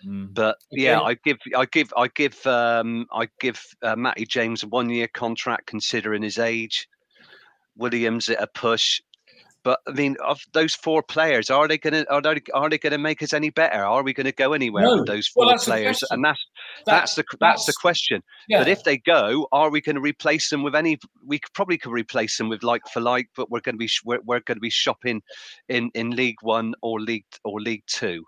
Mm. But okay. yeah, I give I give I give um, I give uh, Matty James a one year contract considering his age. Williams at a push. But I mean, of those four players, are they going to are they are they going to make us any better? Are we going to go anywhere no. with those four well, players? And that's that, that's the that's, that's, the question. Yeah. But if they go, are we going to replace them with any? We probably could replace them with like for like, but we're going to be we're, we're going to be shopping in in League One or League or League Two.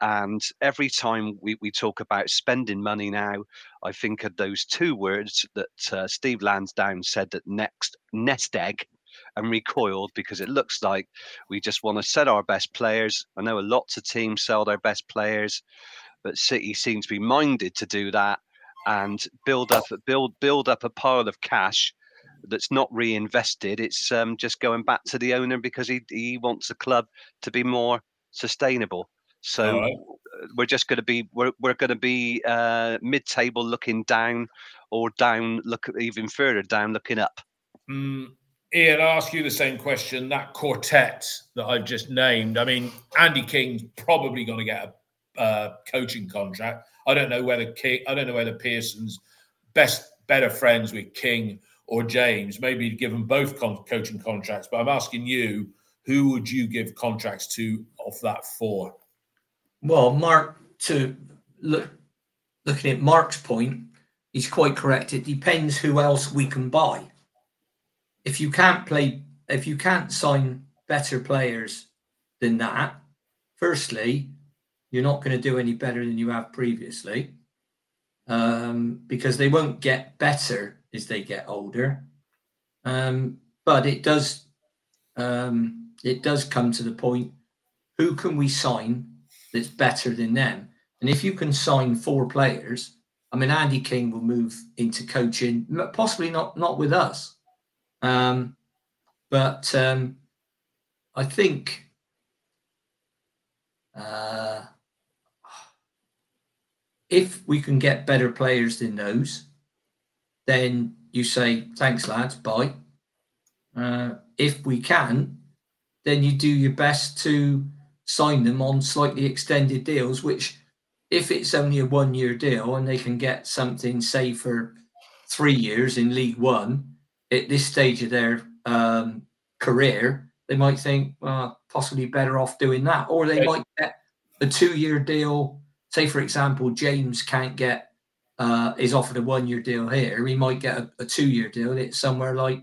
And every time we, we talk about spending money now, I think of those two words that uh, Steve Lansdown said that next nest egg and recoiled because it looks like we just want to sell our best players. I know lots of teams sell their best players, but City seems to be minded to do that and build up build build up a pile of cash that's not reinvested. It's um, just going back to the owner because he he wants the club to be more sustainable. So right. we're just going to be we're we're going to be uh, mid-table looking down, or down look even further down looking up. Mm, Ian, I'll ask you the same question. That quartet that I've just named. I mean, Andy King's probably going to get a uh, coaching contract. I don't know whether King. I don't know whether Pearson's best better friends with King or James. Maybe give them both con- coaching contracts. But I'm asking you, who would you give contracts to off that four? Well, Mark, to look looking at Mark's point, he's quite correct. It depends who else we can buy. if you can't play, if you can't sign better players than that, firstly, you're not going to do any better than you have previously um, because they won't get better as they get older. Um, but it does um, it does come to the point: who can we sign that's better than them? And if you can sign four players, I mean, Andy King will move into coaching, possibly not not with us, um, but um, I think. Uh, if we can get better players than those, then you say, thanks, lads, bye. Uh, if we can, then you do your best to sign them on slightly extended deals, which, if it's only a one year deal and they can get something, say, for three years in League One at this stage of their um, career, they might think, well, possibly better off doing that. Or they might get a two year deal say for example James can't get uh, is offered a one year deal here, he might get a, a two year deal. It's somewhere like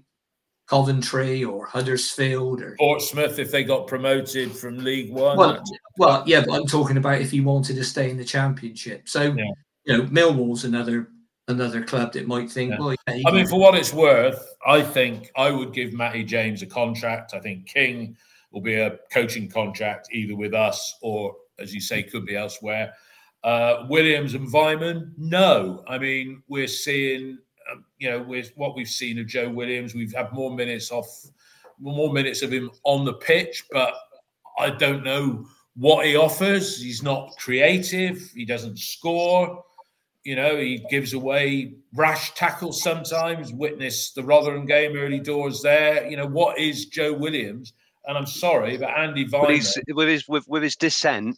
Coventry or Huddersfield or Portsmouth if they got promoted from League One. Well, well, yeah, but I'm talking about if he wanted to stay in the Championship. So yeah. you know, Millwall's another another club that might think, yeah. well, yeah, I mean, for what it's worth, I think I would give Matty James a contract. I think King will be a coaching contract either with us or, as you say, could be elsewhere. Uh, Williams and Weimann, no. I mean, we're seeing, Um, you know, with what we've seen of Joe Williams, we've had more minutes off, more minutes of him on the pitch, but I don't know what he offers. He's not creative. He doesn't score. You know, he gives away rash tackles sometimes. Witness the Rotherham game early doors there. You know, what is Joe Williams? And I'm sorry, but Andy. But with his with, with his dissent,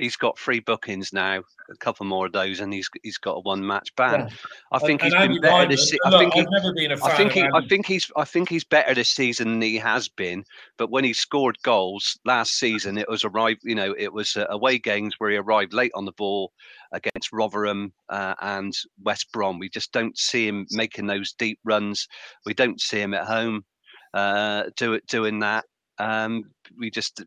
he's got three bookings now, a couple more of those, and he's he's got a one match ban. Yeah. I think and, he's and been better this. I think he, I think he, I think he's I think he's better this season than he has been. But when he scored goals last season, it was arrived. You know, it was uh, away games where he arrived late on the ball against Rotherham uh, and West Brom. We just don't see him making those deep runs. We don't see him at home uh, do it doing that. Um, we just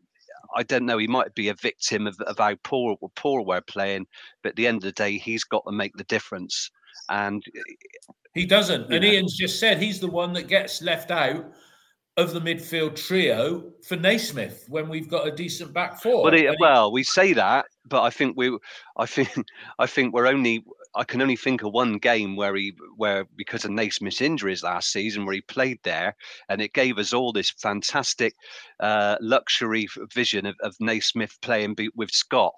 I don't know. He might be a victim of, of how poor poor we're playing, but at the end of the day, he's got to make the difference. And eh, he doesn't. And know. Ian's just said he's the one that gets left out of the midfield trio for Naismith when we've got a decent back four. But it, well, we say that, but I think we, I think, I think we're only I can only think of one game where he, where because of Naismith's injuries last season, where he played there, and it gave us all this fantastic uh, luxury vision of, of Naismith playing with Scott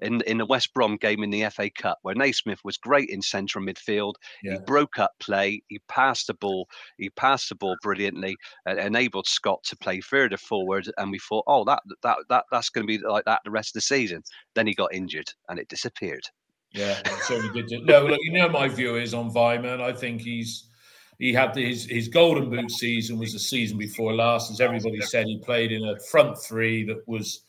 in in the West Brom game in the FA Cup, where Naismith was great in central midfield. Yeah. He broke up play. He passed the ball. He passed the ball brilliantly, and enabled Scott to play further forward. And we thought, oh, that that that that's going to be like that the rest of the season. Then he got injured, and it disappeared. Yeah, certainly did. No, look, you know my view is on Weimann. I think he's he had his his golden boot season was the season before last. As everybody said, he played in a front three that was,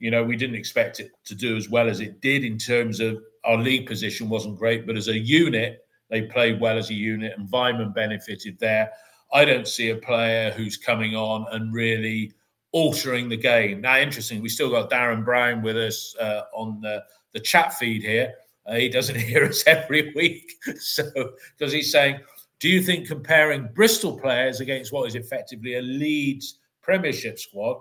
you know, we didn't expect it to do as well as it did in terms of our league position wasn't great, but as a unit, they played well as a unit, and Weimann benefited there. I don't see a player who's coming on and really altering the game. Now, interesting, we still got Darren Brown with us uh, on the, the chat feed here. Uh, he doesn't hear us every week. So, because he's saying, do you think comparing Bristol players against what is effectively a Leeds Premiership squad,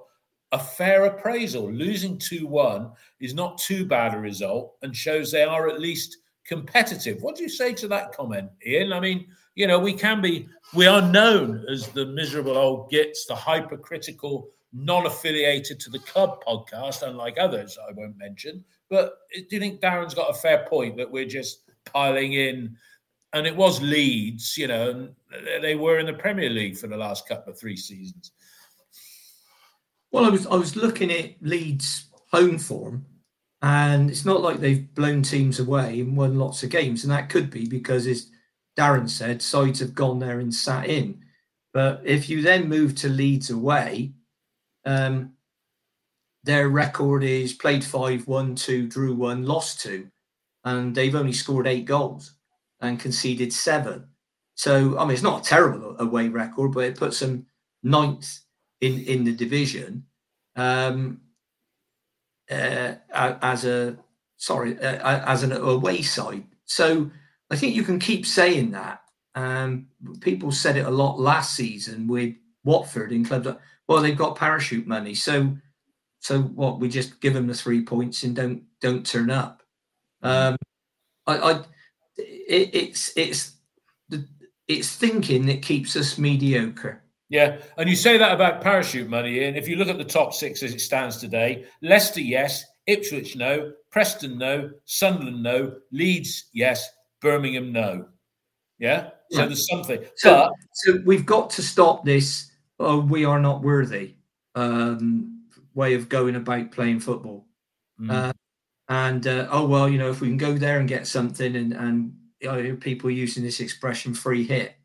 a fair appraisal? Losing 2 1 is not too bad a result and shows they are at least competitive. What do you say to that comment, Ian? I mean, you know, we can be, we are known as the miserable old gits, the hypercritical, non affiliated to the club podcast, unlike others I won't mention. But do you think Darren's got a fair point that we're just piling in? And it was Leeds, you know, they were in the Premier League for the last couple of three seasons. Well, I was I was looking at Leeds home form, and it's not like they've blown teams away and won lots of games, and that could be because, as Darren said, sides have gone there and sat in. But if you then move to Leeds away, um, their record is played five, won two, drew one, lost two, and they've only scored eight goals and conceded seven. So I mean, it's not a terrible away record, but it puts them ninth in in the division um, uh, as a sorry uh, as an away side. So I think you can keep saying that. Um, people said it a lot last season with Watford in clubs. Well, they've got parachute money, so so what? We just give them the three points and don't don't turn up. Um, I, I it, it's it's the it's thinking that keeps us mediocre. Yeah, and you say that about parachute money, and if you look at the top six as it stands today, Leicester, yes, Ipswich, no, Preston, no, Sunderland, no, Leeds, yes, Birmingham, no. Yeah, so yeah. there's something. So, but, so we've got to stop this. Oh, we are not worthy. Um, way of going about playing football. Mm. Uh, and uh, oh well, you know, if we can go there and get something, and and you know, people using this expression "free hit,"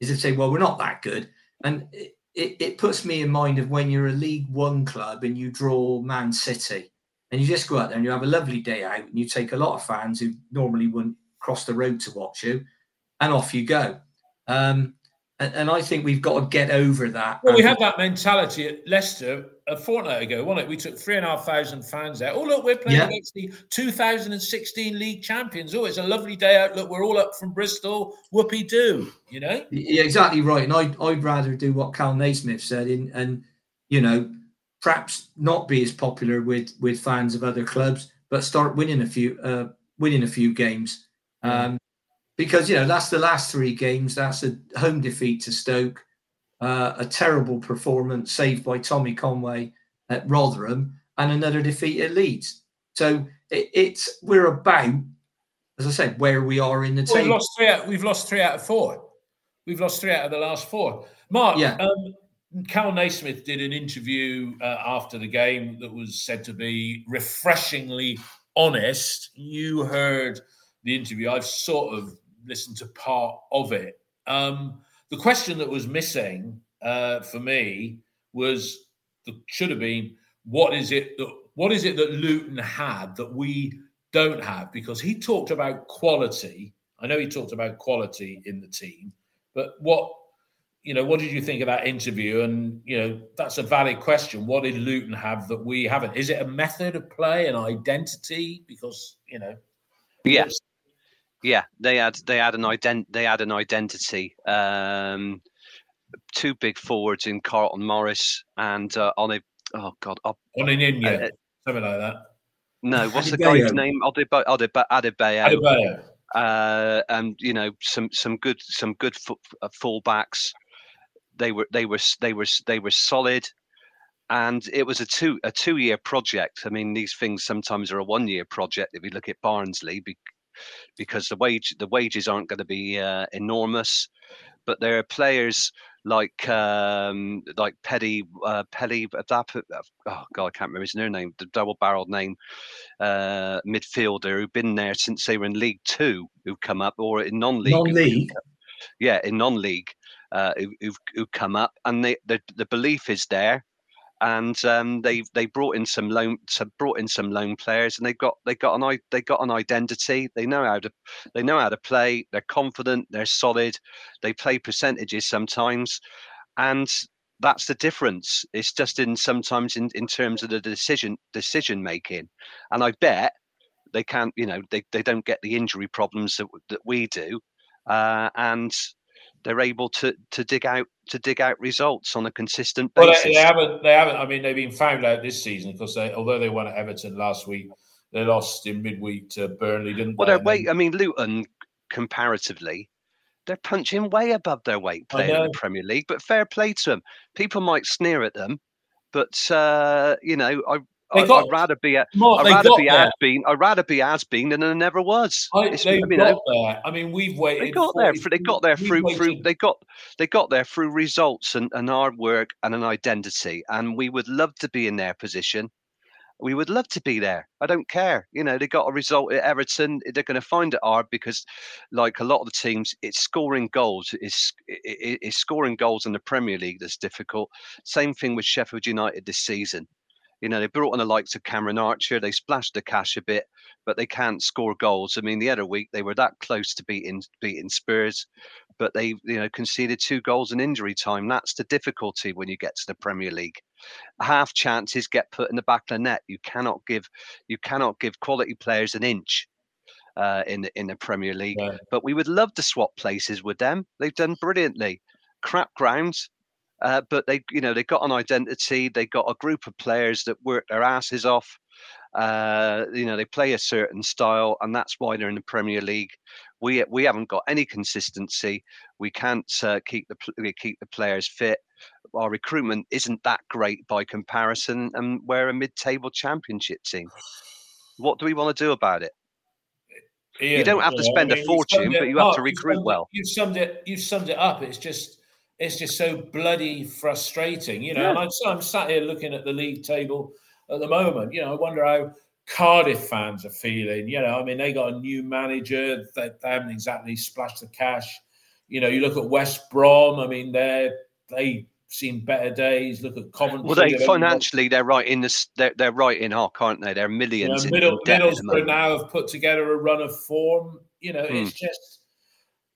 is to say, well, we're not that good, and it, it, it puts me in mind of when you're a League One club and you draw Man City, and you just go out there and you have a lovely day out, and you take a lot of fans who normally wouldn't cross the road to watch you, and off you go. Um, and, and I think we've got to get over that. Well, we had that mentality at Leicester a fortnight ago, wasn't it? We took three and a half thousand fans there. Oh, look, we're playing yeah. against the 2016 league champions. Oh, it's a lovely day out. Look, we're all up from Bristol. Whoopie doo, you know? Yeah, exactly right. And I'd, I'd rather do what Kal Naismith said in, and, you know, perhaps not be as popular with with fans of other clubs, but start winning a few uh, winning a few games. Um, because you know that's the last three games. That's a home defeat to Stoke, uh, a terrible performance saved by Tommy Conway at Rotherham, and another defeat at Leeds. So it, it's we're about, as I said, where we are in the well, table. We've lost three. Out, we've lost three out of four. We've lost three out of the last four. Mark, yeah. Um, Kal Naismith did an interview uh, after the game that was said to be refreshingly honest. You heard the interview. I've sort of listened to part of it. Um, the question that was missing uh, for me was should have been what is it that what is it that Luton had that we don't have? Because he talked about quality. I know he talked about quality in the team, but what you know, what did you think of that interview? And you know, that's a valid question. What did Luton have that we haven't? Is it a method of play, an identity? Because you know, yes, yeah, they had they had an ident they had an identity. Um, two big forwards in Carlton Morris and uh, on a oh god, on an India, uh, something like that. No, what's the guy's name? Adebayo. Adebayo. Uh, and you know some some good some good uh, fullbacks. They were they were they were they were solid, and it was a two a two year project. I mean, these things sometimes are a one year project. If you look at Barnsley, because the wage the wages aren't going to be uh, enormous, but there are players like um, like Petty uh, Petty oh god I can't remember his name the double barreled name uh, midfielder who've been there since they were in League Two who've come up or in non-league non-league. yeah in non-league uh, who, who've, who've come up and they, the the belief is there and um, they they brought in some loan brought in some loan players and they got they got an they got an identity. They know how to they know how to play. They're confident. They're solid. They play percentages sometimes and that's the difference. It's just in sometimes in, in terms of the decision decision making and i bet they can't you know they, they don't get the injury problems that, that we do uh, and they're able to to dig out to dig out results on a consistent basis. Well, they, haven't. They haven't. I mean, they've been found out this season because they, although they won at Everton last week, they lost in midweek to Burnley, didn't well, they? Well, wait. I mean, Luton comparatively, they're punching way above their weight playing in the Premier League. But fair play to them. People might sneer at them, but uh, you know, I I, got, I'd rather be a, Mark, I'd rather be there. has been. I'd rather be as been than there never was. I, they I mean, got there. I mean, we've waited. They got there. They got there through through. They got they got there through results and, and hard work and an identity. And we would love to be in their position. We would love to be there. I don't care. You know, they got a result at Everton. They're going to find it hard because, like a lot of the teams, it's scoring goals. It's, it's scoring goals in the Premier League that's difficult. Same thing with Sheffield United this season you know, they brought on the likes of Cameron Archer. They splashed the cash a bit, but they can't score goals. I mean, the other week they were that close to beating beating Spurs, but they you know conceded two goals in injury time. That's the difficulty when you get to the Premier League. Half chances get put in the back of the net. You cannot give you cannot give quality players an inch uh, in the in the Premier League. Yeah. But we would love to swap places with them. They've done brilliantly. Crap grounds, uh, but they you know they got an identity. They got a group of players that work their asses off. Uh, you know they play a certain style, and that's why they're in the Premier League. We we haven't got any consistency. We can't uh, keep the keep the players fit. Our recruitment isn't that great by comparison, and we're a mid-table championship team. What do we want to do about it? Ian, you don't have to spend a fortune, but you have to recruit well. You summed it. You summed it up. It's just, it's just so bloody frustrating, you know. Yeah. And I'm, I'm sat here looking at the league table at the moment. You know, I wonder how Cardiff fans are feeling. You know, I mean, they got a new manager. They, they haven't exactly splashed the cash. You know, you look at West Brom. I mean, they they seen better days. Look at Coventry. Well, they financially they're right in this. They're, they're right in arc, aren't they? They're millions. You know, middle, Middlesbrough now have put together a run of form. You know, it's hmm. just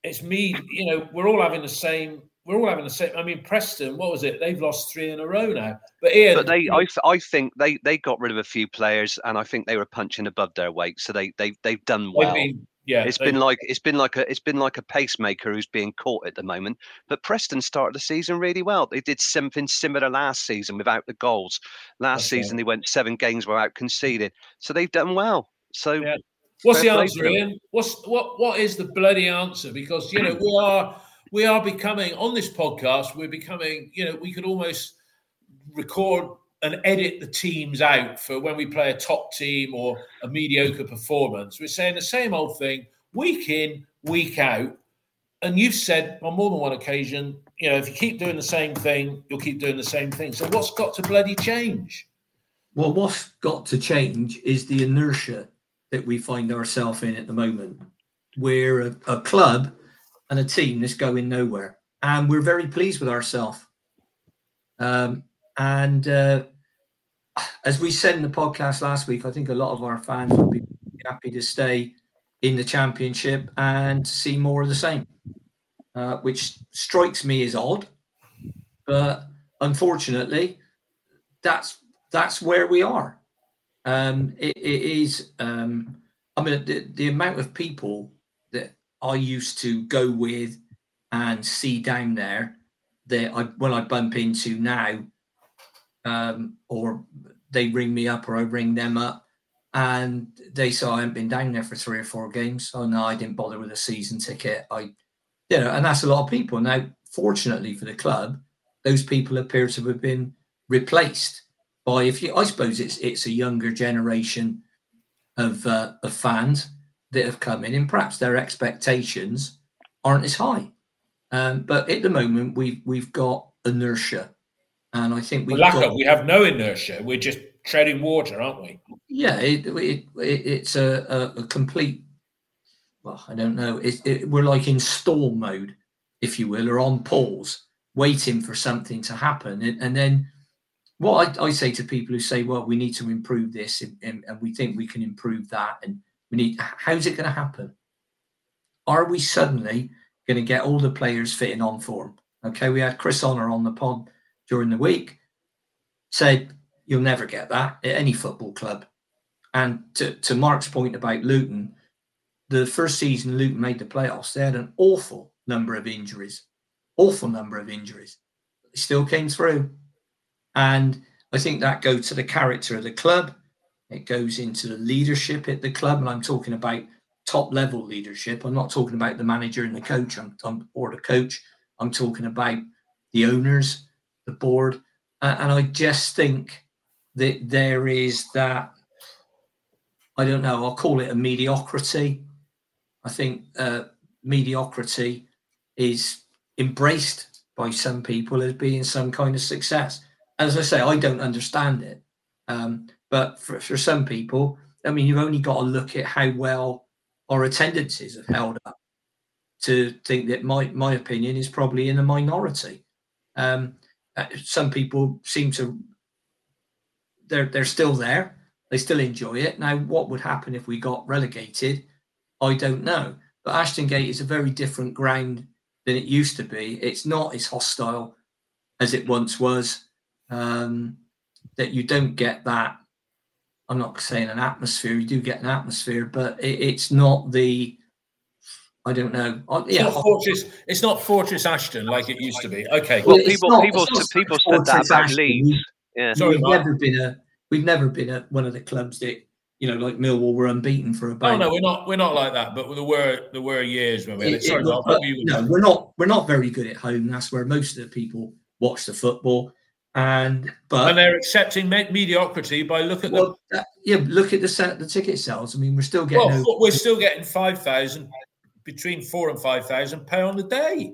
it's me. You know, we're all having the same. We're all having the same. I mean, Preston, what was it? They've lost three in a row now. But Ian, but they, I, I think they they got rid of a few players, and I think they were punching above their weight. So they they they've done well. I mean, yeah, it's they, been like it's been like a it's been like a pacemaker who's being caught at the moment. But Preston started the season really well. They did something similar last season without the goals. Last season they went seven games without conceding, so they've done well. So. Yeah. What's the answer, Ian? What's what? What is the bloody answer? Because you know we are we are becoming on this podcast. We're becoming you know we could almost record and edit the teams out for when we play a top team or a mediocre performance. We're saying the same old thing week in, week out. And you've said on more than one occasion, you know, if you keep doing the same thing, you'll keep doing the same thing. So what's got to bloody change? Well, what's got to change is the inertia that we find ourselves in at the moment. We're a, a club and a team that's going nowhere. And we're very pleased with ourselves. Um, and uh, as we said in the podcast last week, I think a lot of our fans would be happy to stay in the championship and see more of the same, uh, which strikes me as odd. But unfortunately, that's that's where we are. Um, it, it is. Um, I mean, the, the amount of people I used to go with and see down there that I when I bump into now um, or they ring me up or I ring them up and they say I haven't been down there for three or four games. Oh no, I didn't bother with a season ticket. I, you know, and that's a lot of people. Now, fortunately for the club, those people appear to have been replaced by, if you, I suppose it's it's a younger generation of uh, of fans that have come in, and perhaps their expectations aren't as high. Um, but at the moment, we've we've got inertia and I think we lack got, of we have no inertia. We're just treading water, aren't we? Yeah, it, it, it it's a, a, a, complete. Well, I don't know. It, we're like in stall mode, if you will, or on pause, waiting for something to happen. And, and then, what I, I, say to people who say, "Well, we need to improve this, and, and, and we think we can improve that," and we need. How's it going to happen? Are we suddenly going to get all the players fitting on form? Okay, we had Chris Honor on the pod during the week said you'll never get that at any football club. And to, to Mark's point about Luton, the first season Luton made the playoffs, they had an awful number of injuries, awful number of injuries. They still came through. And I think that goes to the character of the club. It goes into the leadership at the club. And I'm talking about top level leadership. I'm not talking about the manager and the coach I'm, I'm, or the coach. I'm talking about the owners, the board. Uh, and I just think that there is that, I don't know, I'll call it a mediocrity. I think uh, mediocrity is embraced by some people as being some kind of success. As I say, I don't understand it. Um, but for, for some people, I mean, you've only got to look at how well our attendances have held up to think that my, my opinion is probably in a minority. Um, uh, some people seem to they're they're still there. They still enjoy it. Now, what would happen if we got relegated? I don't know. But Ashton Gate is a very different ground than it used to be. It's not as hostile as it once was. Um, that you don't get that. I'm not saying an atmosphere. You do get an atmosphere, but it, it's not the. I don't know. Uh, It's yeah, not Fortress. It's not Fortress Ashton like it used to be. Okay. Well, it's people- not- people- not people said that about Ashton. Leeds. Yeah. Sorry, we've Mark. never been a we've never been a one of the clubs that you know like Millwall were unbeaten for about. Oh no, we're not. We're not like that. But there were there were years when we. Had it. It- Sorry, it- Mark, but what were you no, we're not we're not very good at home. That's where most of the people watch the football, and but and they're accepting me- mediocrity by look at the. that- yeah, look at the set the ticket sales. I mean, we're still getting. Well, over- we're still getting five thousand, between four and five thousand pound a day,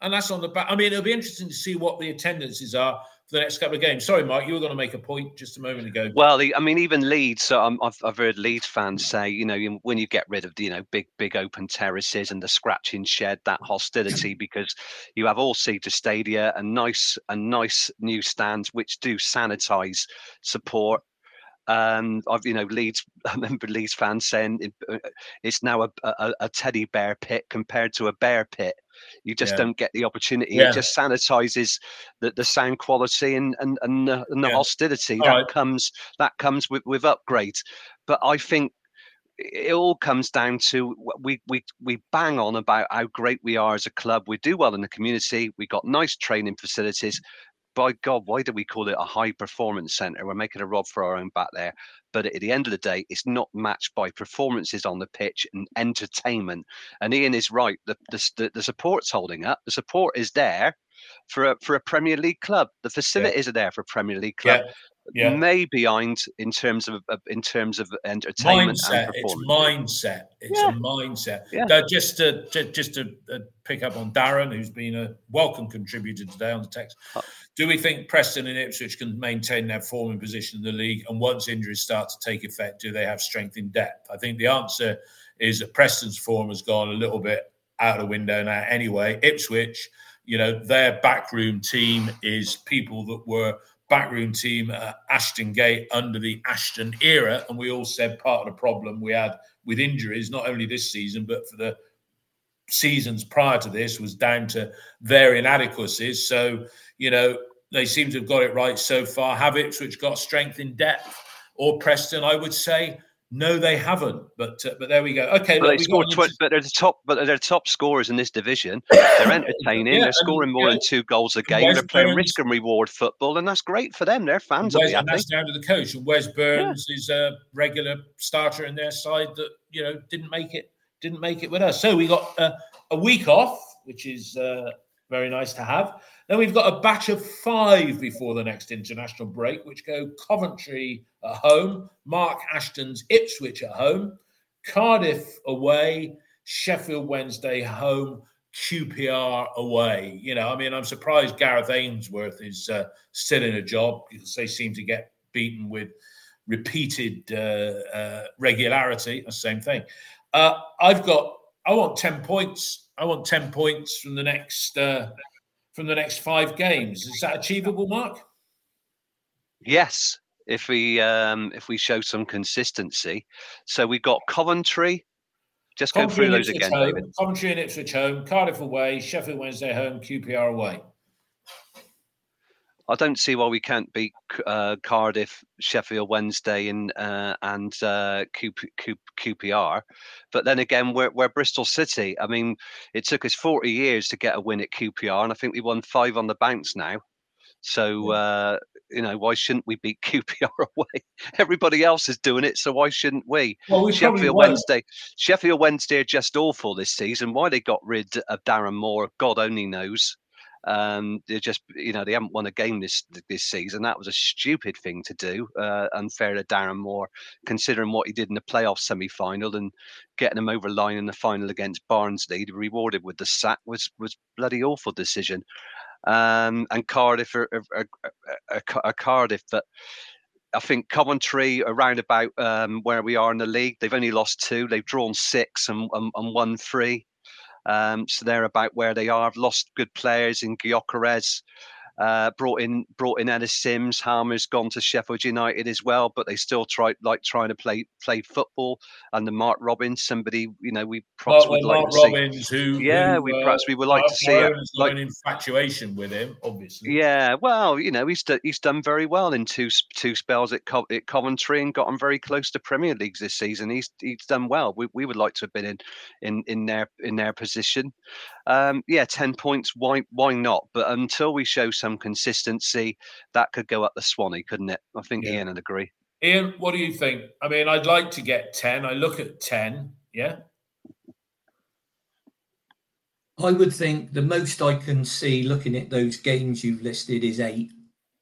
and that's on the back. I mean, it'll be interesting to see what the attendances are for the next couple of games. Sorry, Mark, you were going to make a point just a moment ago. Well, I mean, even Leeds. So um, I've I've heard Leeds fans say, you know, when you get rid of the, you know, big big open terraces and the scratching shed, that hostility, because you have all seater stadia and nice and nice new stands which do sanitize support. Um, I've you know Leeds. I remember Leeds fans saying it, uh, it's now a, a a teddy bear pit compared to a bear pit. You just Yeah. don't get the opportunity. Yeah. It just sanitizes the, the sound quality and and and the, and the Yeah. hostility All that right. comes that comes with with upgrades. But I think it all comes down to we we we bang on about how great we are as a club. We do well in the community. We got nice training facilities. By God, why do we call it a high performance centre? We're making a rob for our own back there. But at the end of the day, it's not matched by performances on the pitch and entertainment. And Ian is right. The the, the, support's holding up. The support is there for a for a Premier League club. The facilities are there for a Premier League club. yeah, yeah. May behind in terms of in terms of entertainment mindset. and It's mindset. It's Yeah. a mindset. Yeah. Now, just to just to uh, pick up on Darren, who's been a welcome contributor today on the text. Uh, Do we think Preston and Ipswich can maintain their form and position in the league? And once injuries start to take effect, do they have strength in depth? I think the answer is that Preston's form has gone a little bit out of the window now. Anyway, Ipswich, you know, their backroom team is people that were backroom team at Ashton Gate under the Ashton era, and we all said part of the problem we had with injuries, not only this season but for the seasons prior to this, was down to their inadequacies. So, you know, they seem to have got it right so far. Have which got strength in depth, or Preston? I would say no, they haven't. But uh, but there we go. Okay, But look, they scored 20, but they're the top. But they're top scorers in this division. They're entertaining. Yeah, they're and, scoring more you than two goals a game. Wes They're playing Burns- risk and reward football, and that's great for them. Their fans be and happy. that's down to the coach. And Wes Burns is a regular starter in their side that you know didn't make it didn't make it with us. So we got uh, a week off, which is uh, very nice to have. Then we've got a batch of five before the next international break, which go Coventry at home, Mark Ashton's Ipswich at home, Cardiff away, Sheffield Wednesday home, QPR away. You know, I mean, I'm surprised Gareth Ainsworth is uh, still in a job because they seem to get beaten with repeated uh, uh, regularity. The same thing. Uh, I've got. I want ten points. I want ten points from the next uh, from the next five games. Is that achievable, Mark? Yes, if we um, if we show some consistency. So we've got Coventry. Just go through those again, home, David. Coventry and Ipswich home, Cardiff away, Sheffield Wednesday home, QPR away. I don't see why we can't beat uh, Cardiff, Sheffield Wednesday, and uh, and uh, Q, QPR. But then again, we're, we're Bristol City. I mean, it took us 40 years to get a win at QPR, and I think we won five on the bounce now. So uh, you know, why shouldn't we beat QPR away? Everybody else is doing it, so why shouldn't we? Well, we Sheffield. Wednesday. Sheffield Wednesday are just awful this season. Why they got rid of Darren Moore, God only knows. Um, they just, you know, they haven't won a game this this season. That was a stupid thing to do. Uh, unfair to Darren Moore, considering what he did in the playoff semi final and getting him over the line in the final against Barnsley, rewarded with the sack was was bloody awful decision. Um, and Cardiff are, are, are, are, Cardiff, but I think Coventry around about um, where we are in the league. They've only lost two. They've drawn six and, and, and won three. Um, so they're about where they are. I've lost good players in Gyökeres Uh, brought in brought in Ellis Simms. Hamer's gone to Sheffield United as well, but they still try like trying to play play football. And the Mark Robins, somebody you know we perhaps would like Mark to Robins, see. who yeah, who, we uh, perhaps we would like to see it. Like, an infatuation with him, obviously. yeah, well, you know he's do, he's done very well in two two spells at, Co- at Coventry and got him very close to Premier Leagues this season. He's he's done well. We, we would like to have been in in in their in their position. Um, yeah, ten points. Why why not? But until we show some consistency, that could go up the Swanee, couldn't it? I think Yeah. Ian would agree. Ian, what do you think? I mean, I'd like to get ten. I look at ten. Yeah, I would think the most I can see looking at those games you've listed is eight.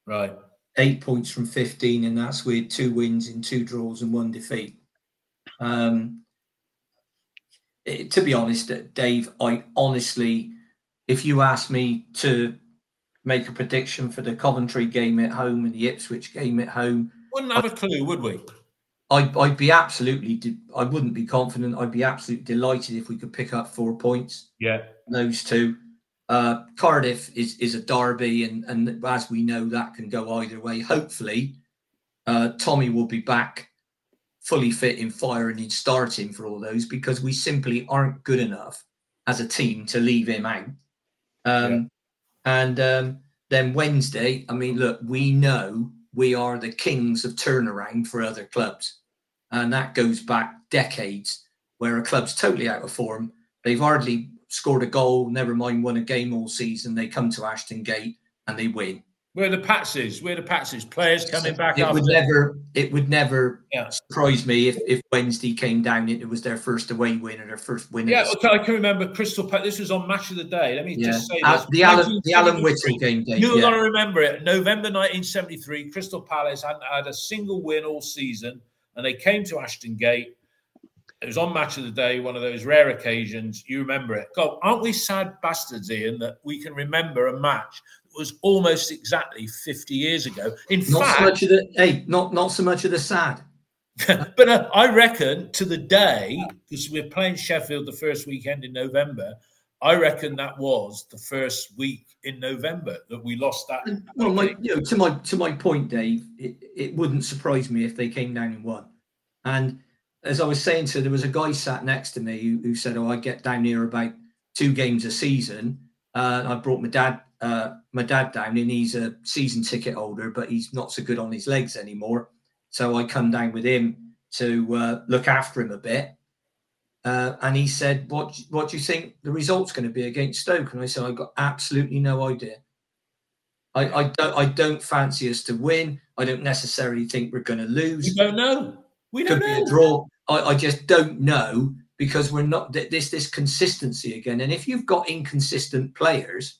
right. Eight points from 15, and that's with two wins in two draws and one defeat. Um, it- to be honest, Dave, I honestly, if you asked me to make a prediction for the Coventry game at home and the Ipswich game at home, Wouldn't have a clue, would we? I'd, I'd be absolutely, de- I wouldn't be confident. I'd be absolutely delighted if we could pick up four points. Yeah. those two. Uh, Cardiff is is a derby, and and as we know, that can go either way. Hopefully, uh, Tommy will be back fully fit in fire and in starting for all those because we simply aren't good enough as a team to leave him out. Um, And um, then Wednesday, I mean, look, we know we are the kings of turnaround for other clubs, and that goes back decades where a club's totally out of form. They've hardly scored a goal, never mind won a game all season. They come to Ashton Gate and they win. We're the Patses. We're the Patses. Players coming back It after. would never, it would never Yeah. surprise me if, if Wednesday came down and it was their first away win or their first win. Yeah, okay, I can remember Crystal Palace. This was on Match of the Day. Let me Yeah. just say Uh, the Alan, the Alan Whittle game, Dave. You're yeah. going to remember it. November 1973, Crystal Palace hadn't had a single win all season, and they came to Ashton Gate. It was on Match of the Day, one of those rare occasions. You remember it. God, aren't we sad bastards, Ian, that we can remember a match was almost exactly 50 years ago? In Not fact, so much of the hey, not not so much of the sad. but uh, I reckon to the day, because we're playing Sheffield the first weekend in November, I reckon that was the first week in November that we lost that. Well, my, you know, to my to my point, Dave, it, it wouldn't surprise me if they came down and won. And as I was saying, so there was a guy sat next to me who, who said, "Oh, I get down here about two games a season." Uh, I brought my dad, uh, my dad down, and he's a season ticket holder, but he's not so good on his legs anymore. So I come down with him to uh, look after him a bit. Uh, and he said, "What what do you think the result's going to be against Stoke?" And I said, "I've got absolutely no idea. I, I don't I don't fancy us to win. I don't necessarily think we're going to lose. We don't know. We don't Could be a draw. I, I just don't know because we're not this this consistency again. And if you've got inconsistent players,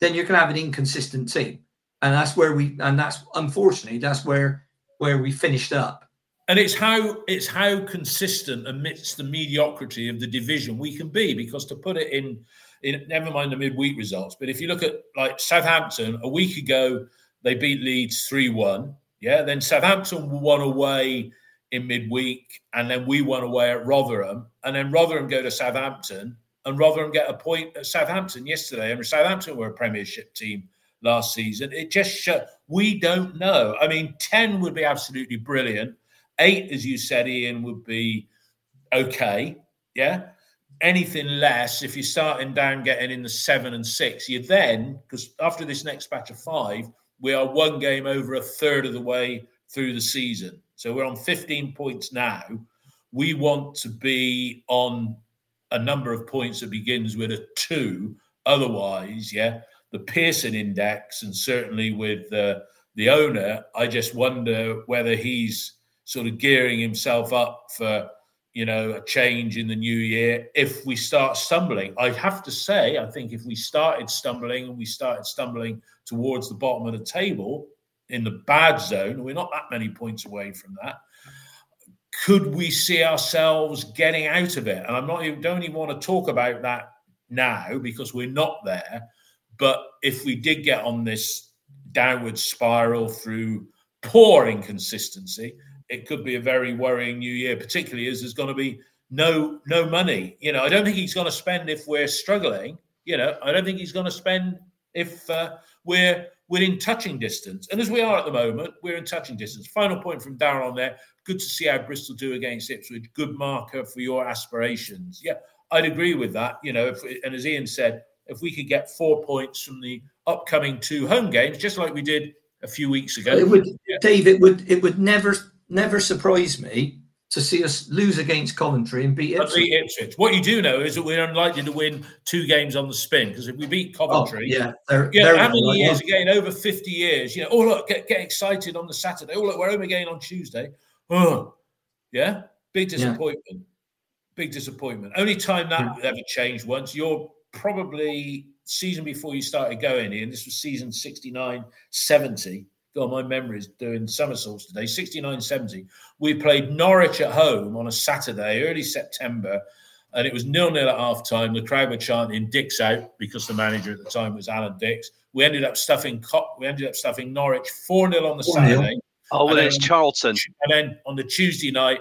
then you're going to have an inconsistent team, and that's where we and that's unfortunately that's where where we finished up. And it's how it's how consistent amidst the mediocrity of the division we can be. Because to put it in, in never mind the midweek results, but if you look at like Southampton a week ago, they beat Leeds three one. Yeah, then Southampton won away in midweek, and then we won away at Rotherham, and then Rotherham go to Southampton, and Rotherham get a point at Southampton yesterday. And Southampton were a Premiership team last season. It just show, we don't know. I mean, ten would be absolutely brilliant. Eight, as you said, Ian, would be okay. Yeah. Anything less, if you're starting down, getting in the seven and six, you then, because after this next batch of five, we are one game over a third of the way through the season. So we're on 15 points now. We want to be on a number of points that begins with a two. Otherwise, yeah, the Pearson index, and certainly with uh, the owner, I just wonder whether he's sort of gearing himself up for you know a change in the new year if we start stumbling i'd have to say i think if we started stumbling and we started stumbling towards the bottom of the table in the bad zone we're not that many points away from that could we see ourselves getting out of it and i'm not even don't even want to talk about that now because we're not there but if we did get on this downward spiral through poor inconsistency it could be a very worrying new year, particularly as there's going to be no no money. You know, I don't think he's going to spend if we're struggling. You know, I don't think he's going to spend if uh, we're we're in touching distance. And as we are at the moment, we're in touching distance. Final point from Darren on there. Good to see how Bristol do against Ipswich. Good marker for your aspirations. Yeah, I'd agree with that. You know, if, and as Ian said, if we could get four points from the upcoming two home games, just like we did a few weeks ago. It would, yeah. Dave. It would it would never never surprise me to see us lose against Coventry and beat Ipswich. beat Ipswich. What you do know is that we're unlikely to win two games on the spin because if we beat oh, Coventry, oh, yeah, they're, yeah, they're how many like years again? Over fifty years. You know, oh look, get, get excited on the Saturday. Oh look, we're home again on Tuesday. Oh, yeah, big disappointment. Yeah. Big disappointment. Only time that yeah. ever changed once. You're probably season before you started going, in. This was season 69, 70 God, my memory is doing somersaults today. 69 70. We played Norwich at home on a Saturday, early September, and it was nil nil at half time. The crowd were chanting Dicks out because the manager at the time was Alan Dicks. We ended up stuffing we ended up stuffing Norwich 4 0 on the Saturday. Oh, well, it's Charlton. And then on the Tuesday night,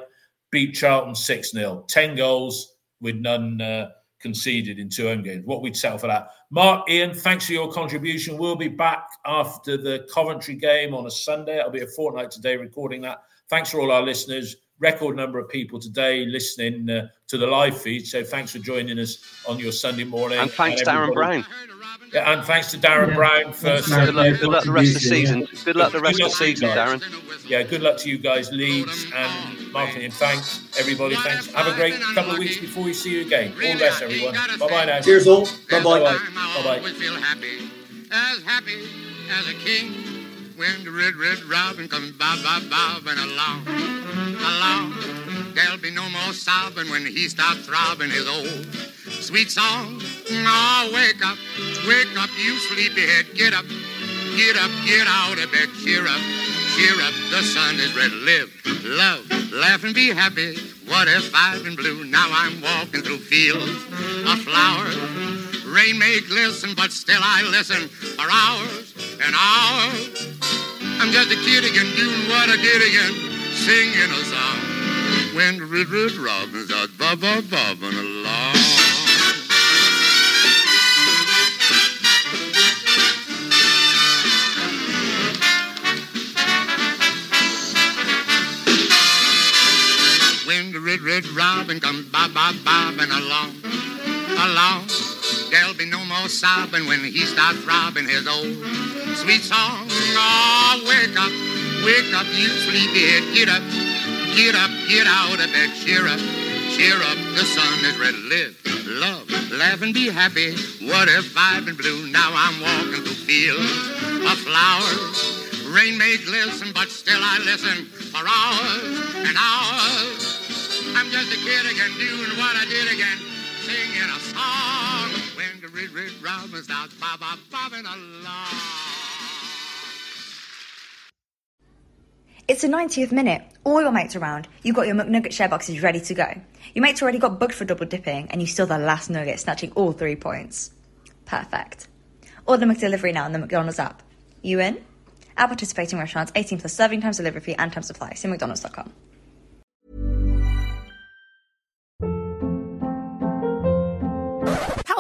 beat Charlton 6 0. 10 goals with none uh, conceded in two home games. What we'd settle for that. Mark, Ian, thanks for your contribution. We'll be back after the Coventry game on a Sunday. It'll be a fortnight today recording that. Thanks for all our listeners. Record number of people today listening uh, to the live feed. So thanks for joining us on your Sunday morning. And thanks, and Darren Brown. Yeah, and thanks to Darren yeah. Brown for good luck, good luck the rest of the season. Good luck the rest of the season, Darren. Yeah, good luck to you guys, Leeds and Martin. And Thanks, everybody. Thanks. Have a great couple of weeks before we see you again. All the best, everyone. Bye bye now. Cheers, all. Bye bye. Bye bye. As happy as a king when the red, red robin comes bob, bob, bobbing along, along. There'll be no more sobbing when he stops throbbing his old sweet song. Oh, wake up, wake up, you sleepyhead. Get up, get up, get out of bed. Cheer up, cheer up. The sun is red. Live, love, laugh, and be happy. What if I've been blue? Now I'm walking through fields of flowers. Rain may glisten, but still I listen for hours and hours. I'm just a kid again, doing what I did again, singing a song. When red, red robins are bob, bob, bobbing along. Red, robin comes bob, bob, bobbing along, along. There'll be no more sobbing when he starts throbbing his old sweet song. Oh, wake up, wake up, you sleepyhead. Get up, get up, get out of bed. Cheer up, cheer up. The sun is red. Live, love, laugh, and be happy. What if I've been blue? Now I'm walking through fields of flowers. Rain may glisten, but still I listen for hours and hours. I'm just a kid again, doing what I did again, singing a song when the red, red robin starts bob, bob, bobbing along. It's the 90th minute. All your mates around. You've got your McNugget share boxes ready to go. Your mates already got booked for double dipping, and you still the last nugget, snatching all three points. Perfect. Order McDelivery now on the McDonald's app. You in? At participating restaurants, 18 plus serving times, delivery fee, and time supply. See McDonald's.com.